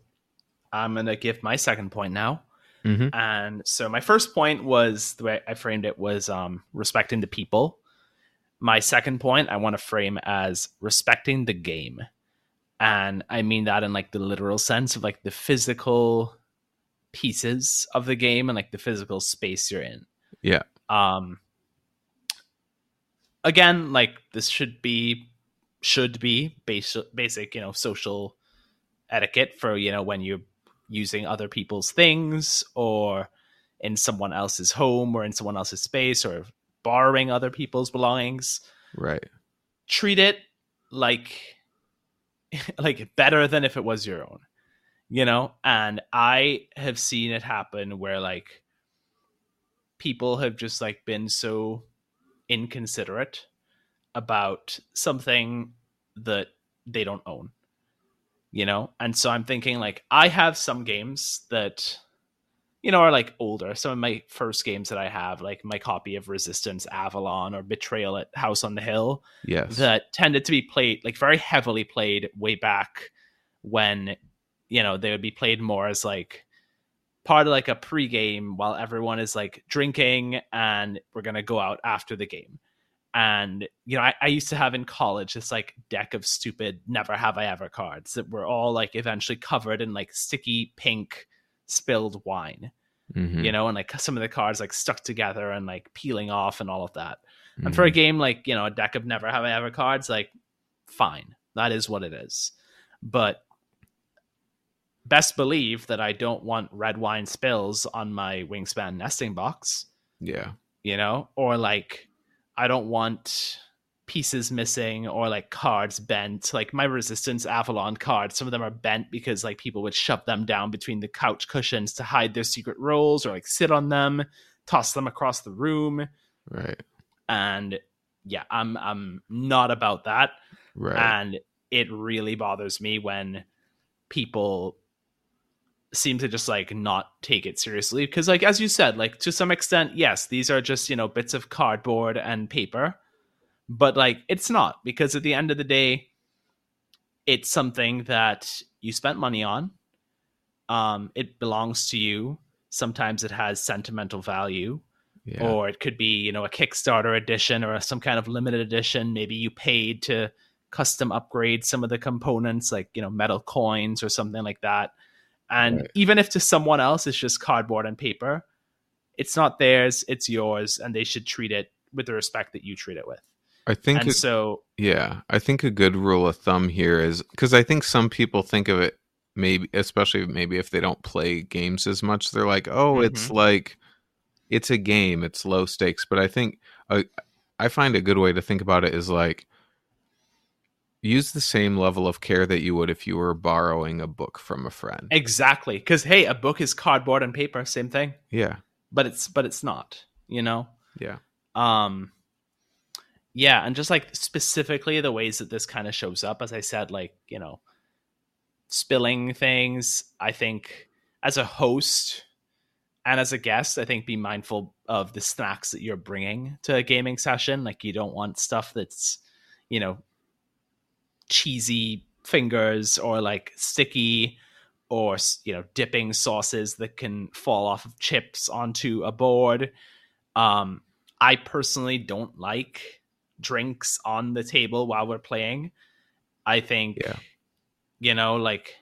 i'm gonna give my second point now Mm-hmm. and so my first point was the way i framed it was um respecting the people my second point i want to frame as respecting the game and i mean that in like the literal sense of like the physical pieces of the game and like the physical space you're in Yeah. um again like this should be should be basic basic you know social etiquette for you know when you're using other people's things or in someone else's home or in someone else's space or borrowing other people's belongings. Right. treat it like like better than if it was your own you know? And i have seen it happen where like people have just like been so inconsiderate about something that they don't own you know? And so i'm thinking like i have some games that you know are like older. Some of my first games that i have like my copy of resistance avalon or betrayal at house on the hill Yes. that tended to be played like very heavily played way back when you know they would be played more as like part of like a pregame while everyone is like drinking and we're gonna go out after the game and you know I, I used to have in college this like deck of stupid never have i ever cards that were all like eventually covered in like sticky pink spilled wine Mhm. you know and like some of the cards like stuck together and like peeling off and all of that and for a Mhm. game like, you know, a deck of never have I ever cards, like, fine. That is what it is. But best believe that I don't want red wine spills on my wingspan nesting box, yeah. you know, or like I don't want pieces missing or like cards bent. Like my resistance Avalon cards, some of them are bent because like people would shove them down between the couch cushions to hide their secret roles or like sit on them, toss them across the room Right. and yeah i'm i'm not about that Right. and it really bothers me when people seem to just like not take it seriously because like as you said like to some extent yes these are just you know bits of cardboard and paper but like it's not because at the end of the day it's something that you spent money on um it belongs to you sometimes it has sentimental value yeah. or it could be you know a kickstarter edition or some kind of limited edition maybe you paid to custom upgrade some of the components like you know metal coins or something like that and Right. even if to someone else it's just cardboard and paper it's not theirs it's yours and they should treat it with the respect that you treat it with I think it- so Yeah, I think a good rule of thumb here is because I think some people think of it maybe, especially maybe if they don't play games as much, they're like, oh, it's Mhm. like it's a game, it's low stakes. But I think uh, I find a good way to think about it is like use the same level of care that you would if you were borrowing a book from a friend. exactly. Because hey a book is cardboard and paper same thing. Yeah, but it's but it's not you know? Yeah, um yeah and just like specifically the ways that this kind of shows up as i said like you know spilling things i think as a host and as a guest i think be mindful of the snacks that you're bringing to a gaming session. Like you don't want stuff that's you know cheesy fingers or like sticky or you know dipping sauces that can fall off of chips onto a board. Um i personally don't like drinks on the table while we're playing. I think Yeah. you know like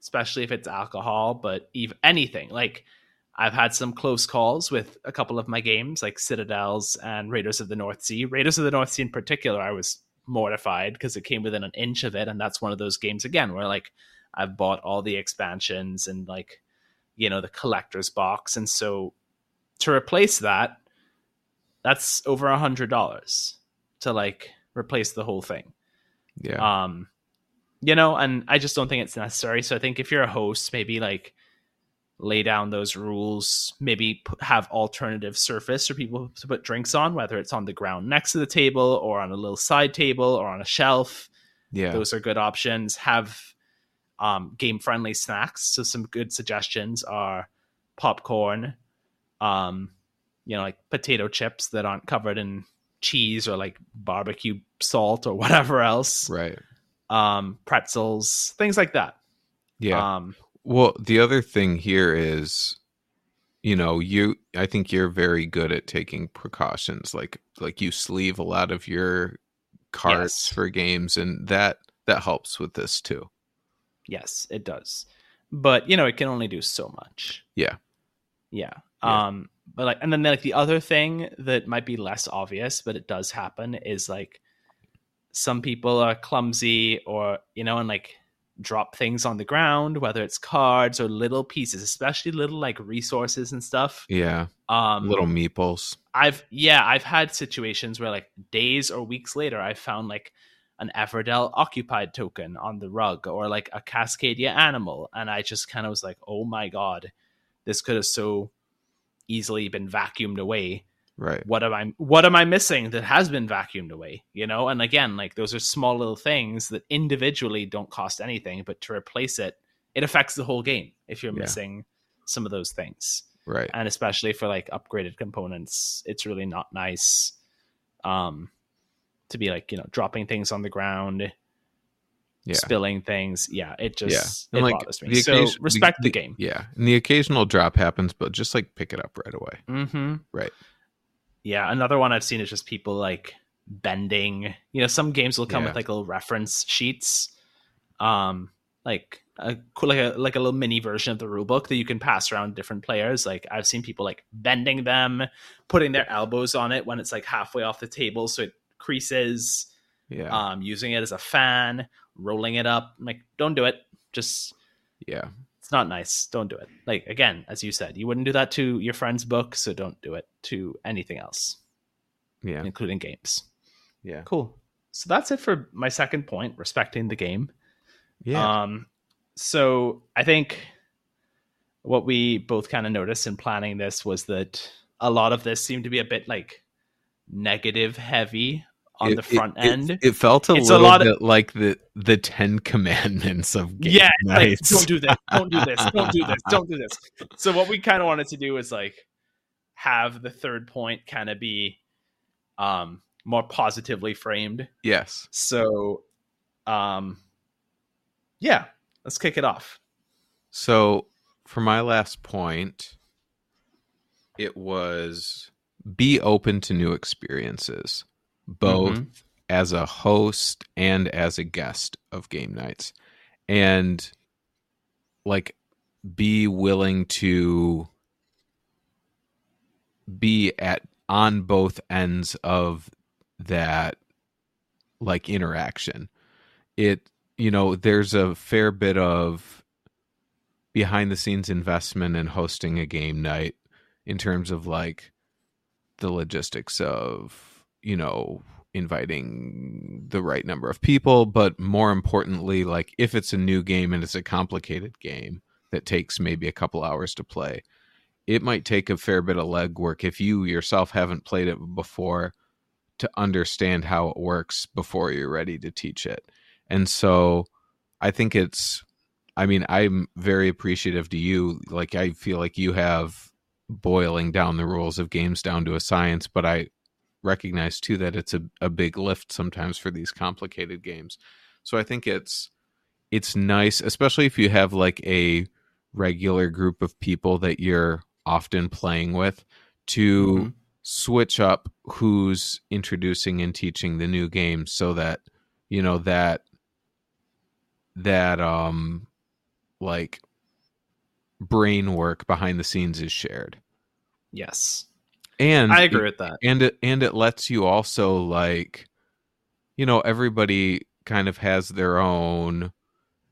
especially if it's alcohol but even anything. Like i've had some close calls with a couple of my games like citadels and raiders of the north sea. Raiders of the north sea in particular i was mortified because it came within an inch of it and that's one of those games again where like i've bought all the expansions and like you know the collector's box and so to replace that that's over a hundred dollars to like replace the whole thing. Yeah, um you know and i just don't think it's necessary so i think if you're a host maybe like lay down those rules maybe have alternative surface for people to put drinks on whether it's on the ground next to the table or on a little side table or on a shelf. Yeah, those are good options. Have um, game friendly snacks. So some good suggestions are popcorn um, you know like potato chips that aren't covered in cheese or like barbecue salt or whatever else. Right. um, pretzels things like that. Yeah. um, Well, the other thing here is, you know, you I think you're very good at taking precautions. Like like you sleeve a lot of your cards Yes. for games and that that helps with this too. yes it does but you know it can only do so much Yeah. yeah Yeah. um but like and then like the other thing that might be less obvious but it does happen is like some people are clumsy or you know and like drop things on the ground whether it's cards or little pieces especially little like resources and stuff Yeah. um Little meeples. I've yeah, I've had situations where like days or weeks later I found like an Everdell occupied token on the rug or like a Cascadia animal and I just kind of was like, "Oh my god, this could have so easily been vacuumed away Right. what am i what am i missing that has been vacuumed away you know and again like those are small little things that individually don't cost anything but to replace it it affects the whole game if you're Yeah. missing some of those things Right. and especially for like upgraded components it's really not nice um to be like you know dropping things on the ground Yeah. spilling things yeah it just And, it like, bothers me so respect the, the- game Yeah. And the occasional drop happens, but just like pick it up right away. mm-hmm Right. Yeah another one i've seen is just people like bending you know some games will come Yeah. with like little reference sheets um like a cool like a like a little mini version of the rule book that you can pass around different players like i've seen people like bending them putting their elbows on it when it's like halfway off the table so it creases Yeah. um using it as a fan rolling it up I'm like don't do it just yeah. It's not nice don't do it like again as you said you wouldn't do that to your friend's book so don't do it to anything else Yeah. including games Yeah. Cool. So that's it for my second point, respecting the game. Yeah. Um, so I think what we both kind of noticed in planning this was that a lot of this seemed to be a bit like negative heavy on It- the front it- it- end. It, felt a It's a little lot of- bit like the the Ten Commandments of game yeah, like, don't do this, don't do this, don't do this, don't do this. So what we kind of wanted to do is like have the third point kind of be um more positively framed. yes. So um yeah, let's kick it off. So for my last point, it was be open to new experiences, both Mhm. as a host and as a guest of game nights. And like be willing to be at on both ends of that like interaction. It you know, there's a fair bit of behind the scenes investment in hosting a game night in terms of like the logistics of, you know, inviting the right number of people, but more importantly, like if it's a new game and it's a complicated game that takes maybe a couple hours to play, it might take a fair bit of legwork if you yourself haven't played it before to understand how it works before you're ready to teach it. And so I think it's I mean, I'm very appreciative to you. Like I feel like you have boiling down the rules of games down to a science, but I recognize too that it's a, a big lift sometimes for these complicated games. So I think it's it's nice, especially if you have like a regular group of people that you're often playing with to Mhm. switch up who's introducing and teaching the new game so that you know that that um like brain work behind the scenes is shared Yes. And I agree with that. and it and it lets you also like you know everybody kind of has their own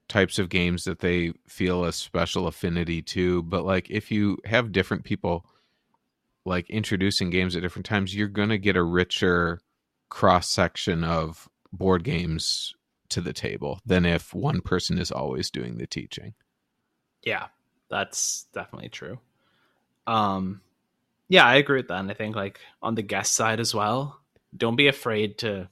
types of games that they feel a special affinity to but like if you have different people like introducing games at different times you're going to get a richer cross section of board games to the table than if one person is always doing the teaching Yeah, that's definitely true. Um, yeah, I agree with that. And I think like on the guest side as well, don't be afraid to,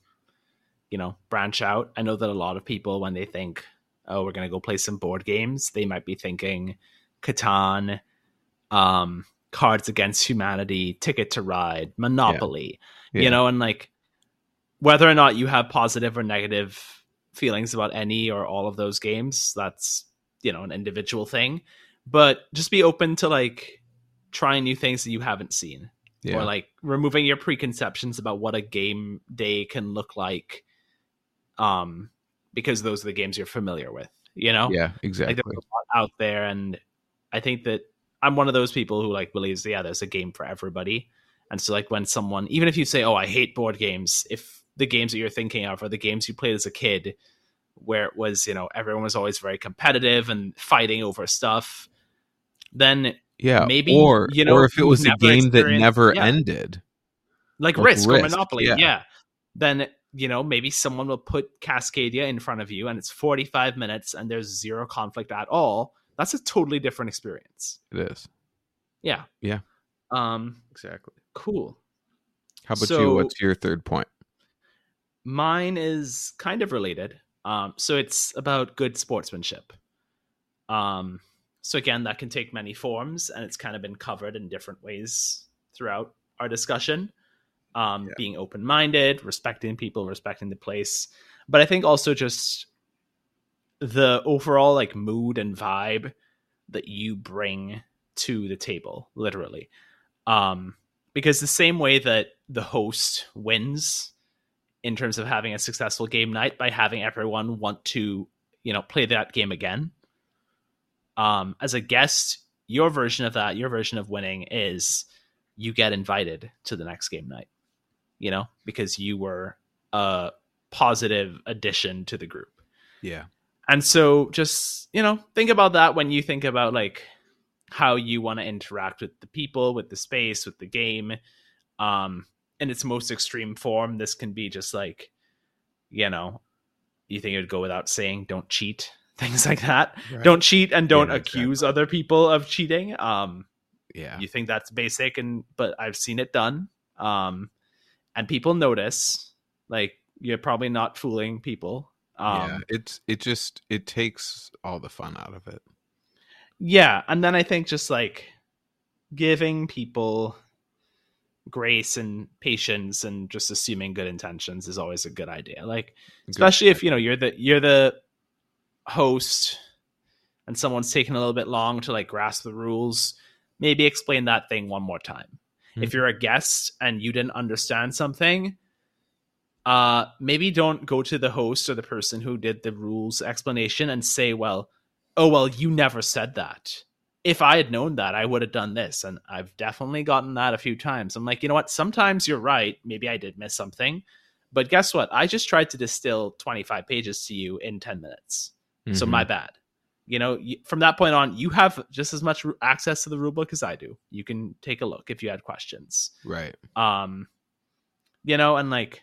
you know, branch out. I know that a lot of people when they think, oh, we're gonna go play some board games, they might be thinking Catan, um, Cards Against Humanity, Ticket to Ride, Monopoly, Yeah. you know, and like whether or not you have positive or negative feelings about any or all of those games, that's you know an individual thing but just be open to like trying new things that you haven't seen. Yeah. or like removing your preconceptions about what a game day can look like um because those are the games you're familiar with you know? Yeah like exactly. there's a lot out there and i think that i'm one of those people who like believes yeah there's a game for everybody. And so like when someone even if you say oh i hate board games if the games that you're thinking of are the games you played as a kid where it was you know everyone was always very competitive and fighting over stuff then yeah maybe, or you know, or if it was a game that never yeah. ended like, Like risk, or monopoly yeah. yeah. then you know maybe someone will put cascadia in front of you and it's 45 minutes and there's zero conflict at all that's a totally different experience it is yeah Yeah. um exactly cool How about So- you? What's your third point? Mine is kind of related. Um, so it's about good sportsmanship. Um, so again, that can take many forms, and it's kind of been covered in different ways throughout our discussion. Um, Yeah. Being open minded, respecting people, respecting the place, but I think also just the overall like mood and vibe that you bring to the table, literally. Um, because the same way that the host wins in terms of having a successful game night by having everyone want to, you know, play that game again. Um, as a guest, your version of that, your version of winning is you get invited to the next game night, you know, because you were a positive addition to the group. Yeah. And so just, you know, think about that when you think about like how you want to interact with the people, with the space, with the game. Um in its most extreme form, this can be just like, you know, you think it would go without saying, don't cheat, things like that. Don't cheat and don't Yeah, accuse other people of cheating. Um Yeah. you think that's basic and but I've seen it done. Um and people notice like you're probably not fooling people. Um yeah. It's it just it takes all the fun out of it. Yeah, and then I think just like giving people grace and patience and just assuming good intentions is always a good idea. Like Good- especially if you know you're the you're the host and someone's taking a little bit long to like grasp the rules, maybe explain that thing one more time. If Mhm. you're a guest and you didn't understand something, uh maybe don't go to the host or the person who did the rules explanation and say, "Well, oh well, you never said that." If I had known that, I would have done this. And I've definitely gotten that a few times. I'm like, you know what? Sometimes you're right. Maybe I did miss something. But guess what? I just tried to distill 25 pages to you in 10 minutes. So Mhm. my bad. You know, from that point on, you have just as much access to the rulebook as I do. You can take a look if you had questions. right. Um, you know, and like,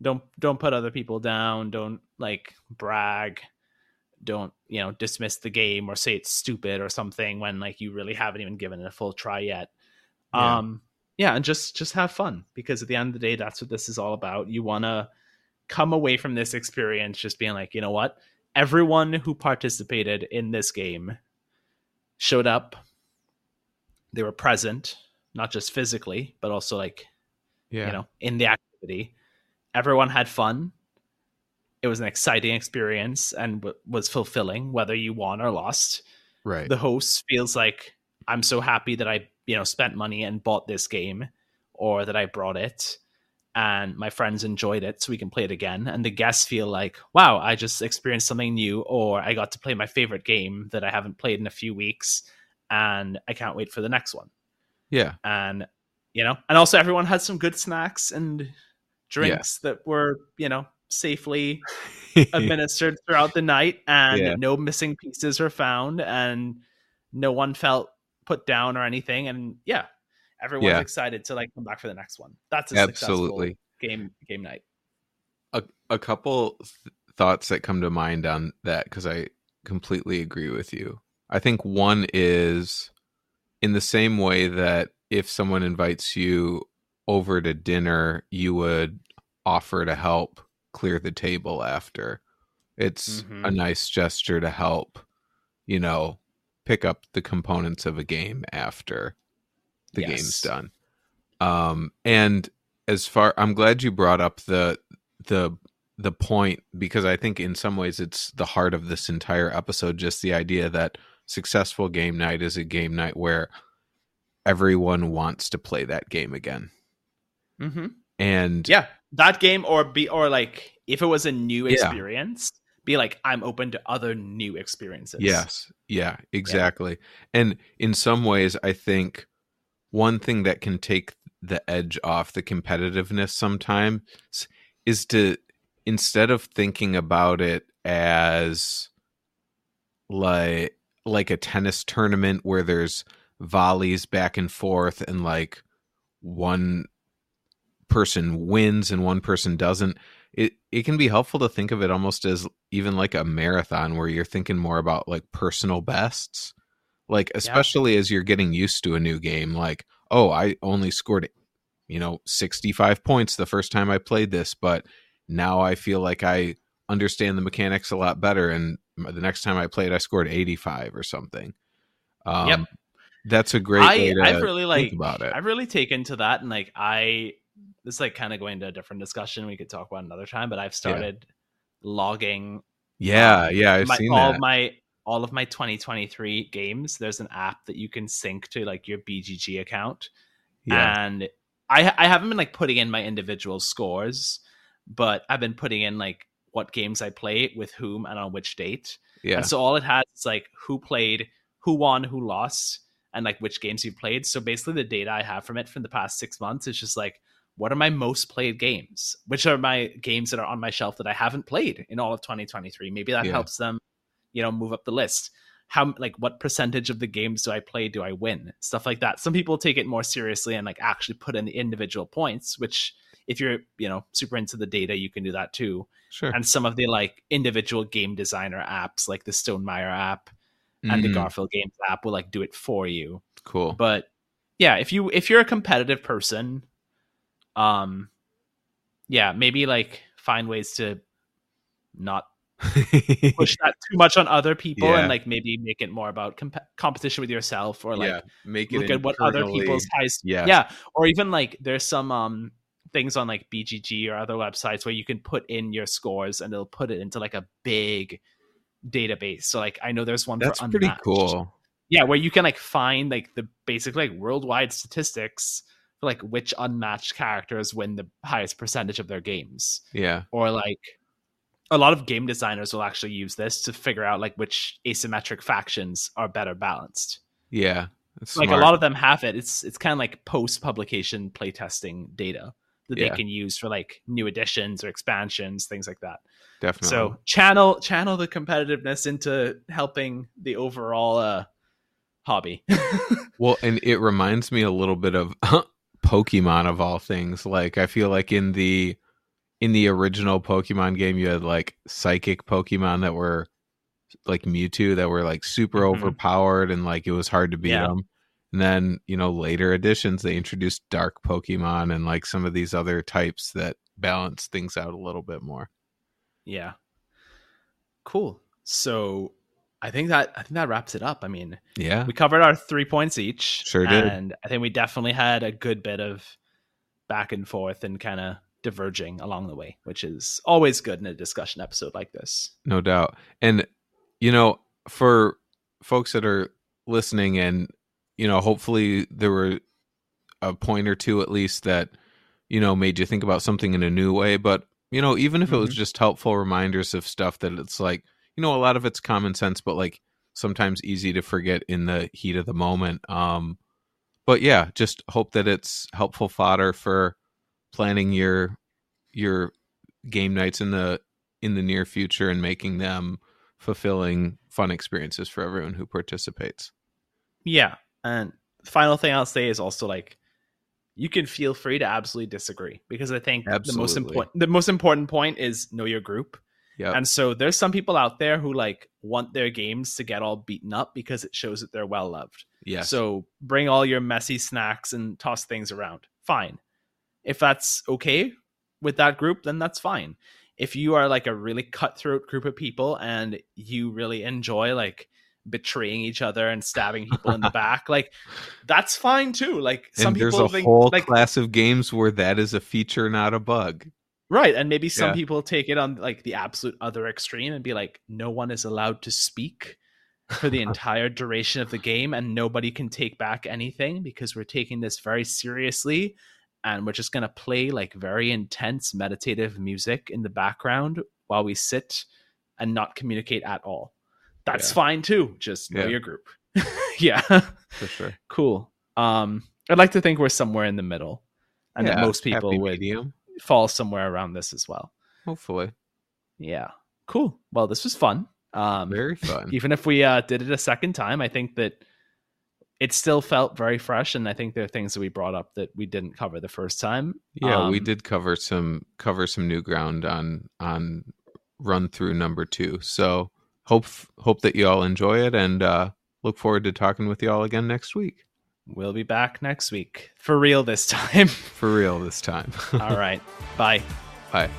don't don't put other people down. Don't like brag. Don't you know dismiss the game or say it's stupid or something when like you really haven't even given it a full try yet. Yeah. Um, yeah, and just just have fun because at the end of the day, that's what this is all about. You want to come away from this experience just being like, you know what? Everyone who participated in this game showed up. They were present, not just physically, but also like Yeah. you know in the activity. Everyone had fun. It was an exciting experience and w- was fulfilling, whether you won or lost right. the host feels like I'm so happy that I, you know, spent money and bought this game or that I brought it and my friends enjoyed it so we can play it again and the guests feel like, wow, I just experienced something new or I got to play my favorite game that I haven't played in a few weeks and I can't wait for the next one. yeah. And you know, and also everyone had some good snacks and drinks that were, you know, safely administered throughout the night and Yeah. no missing pieces were found and no one felt put down or anything and yeah everyone's Yeah. excited to like come back for the next one that's a Absolutely. successful game game night a, a couple th- thoughts that come to mind on that because I completely agree with you. I think one is in the same way that if someone invites you over to dinner, you would offer to help clear the table after. It's a Mhm. nice gesture to help, you know, pick up the components of a game after the Yes. game's done. Um, and as far, I'm glad you brought up the the the point because I think in some ways it's the heart of this entire episode. Just the idea that successful game night is a game night where everyone wants to play that game again, mm-hmm. and yeah that game or be or like if it was a new Yeah. experience be like i'm open to other new experiences Yes. Yeah, exactly. And in some ways, I think one thing that can take the edge off the competitiveness sometimes is to instead of thinking about it as like like a tennis tournament where there's volleys back and forth and like one person wins and one person doesn't it it can be helpful to think of it almost as even like a marathon where you're thinking more about like personal bests like especially as you're getting used to a new game like oh i only scored you know, 65 points the first time I played this, but now I feel like I understand the mechanics a lot better. And the next time I played, I scored 85 or something. Um, Yep. That's a great way to I, I've really like about it. I've really taken to that, and like I, this is like kind of going to a different discussion. We could talk about another time, but I've started logging yeah, um, yeah, I've my, seen all that. my all of my 2023 games. There's an app that you can sync to like your BGG account, yeah, and I I haven't been like putting in my individual scores, but I've been putting in like what games I play with whom and on which date. yeah, And so all it has is like who played, who won, who lost, and like which games you played. So basically, the data I have from it from the past six months is just like what are my most played games? Which are my games that are on my shelf that I haven't played in all of 2023? Maybe that Yeah. helps them, you know, move up the list. How like what percentage of the games do I play? Do I win? Stuff like that. Some people take it more seriously and like actually put in the individual points. Which if you're you know super into the data, you can do that too sure. and some of the like individual game designer apps like the Stonemaier app and the Mhm, Garphill Games app will like do it for you. cool. But yeah, if you if you're a competitive person, um yeah, maybe like find ways to not push that too much on other people Yeah. and like maybe make it more about comp- competition with yourself or like yeah, make it look at what other people's highs Yes. yeah or even like there's some um things on like bgg or other websites where you can put in your scores and they'll put it into like a big database so like i know there's one That's for pretty Unmatched. cool. yeah where you can like find like the basically like worldwide statistics for like which unmatched characters win the highest percentage of their games Yeah, or like a lot of game designers will actually use this to figure out like which asymmetric factions are better balanced yeah. Like a lot of them have it it's it's kind of like post publication playtesting data that Yeah. they can use for like new additions or expansions things like that definitely. so channel channel the competitiveness into helping the overall uh hobby Well, and it reminds me a little bit of Pokemon of all things. Like I feel like in the in the original Pokemon game you had like psychic Pokemon that were like Mewtwo that were like super Mhm. overpowered and like it was hard to beat Yeah. them. And then, you know, later editions they introduced dark Pokemon and like some of these other types that balance things out a little bit more. yeah cool so i think that i think that wraps it up i mean Yeah. we covered our three points each Sure did. and i think we definitely had a good bit of back and forth and kind of diverging along the way which is always good in a discussion episode like this. No doubt. And you know for folks that are listening and you know hopefully there were a point or two at least that you know made you think about something in a new way. But you know even if it was Mhm. just helpful reminders of stuff that it's like you know a lot of it's common sense but like sometimes easy to forget in the heat of the moment. Um but yeah just hope that it's helpful fodder for planning your your game nights in the in the near future and making them fulfilling fun experiences for everyone who participates yeah and final thing i'll say is also like you can feel free to absolutely disagree because i think the most important the most important point is know your group yeah And so there's some people out there who like want their games to get all beaten up because it shows that they're well loved. Yeah. So bring all your messy snacks and toss things around. Fine. If that's okay with that group, then that's fine. If you are like a really cutthroat group of people and you really enjoy like betraying each other and stabbing people in the back, like that's fine too. Like some and there's people a think whole like class of games where that is a feature not a bug Right. And maybe some Yeah. people take it on like the absolute other extreme and be like, no one is allowed to speak for the entire duration of the game and nobody can take back anything because we're taking this very seriously and we're just going to play like very intense meditative music in the background while we sit and not communicate at all. That's Yeah. fine too. Just know Yeah. your group. yeah. for sure cool. Um I'd like to think we're somewhere in the middle and that most people would medium fall somewhere around this as well. hopefully Yeah. Cool. Well, this was fun. Um very fun even if we uh did it a second time, I think that it still felt very fresh and I think there are things that we brought up that we didn't cover the first time. yeah we Um, did cover some cover some new ground on on run through number two so hope hope that you all enjoy it and uh look forward to talking with you all again next week We'll be back next week for real this time. For real this time. All right. Bye. Bye.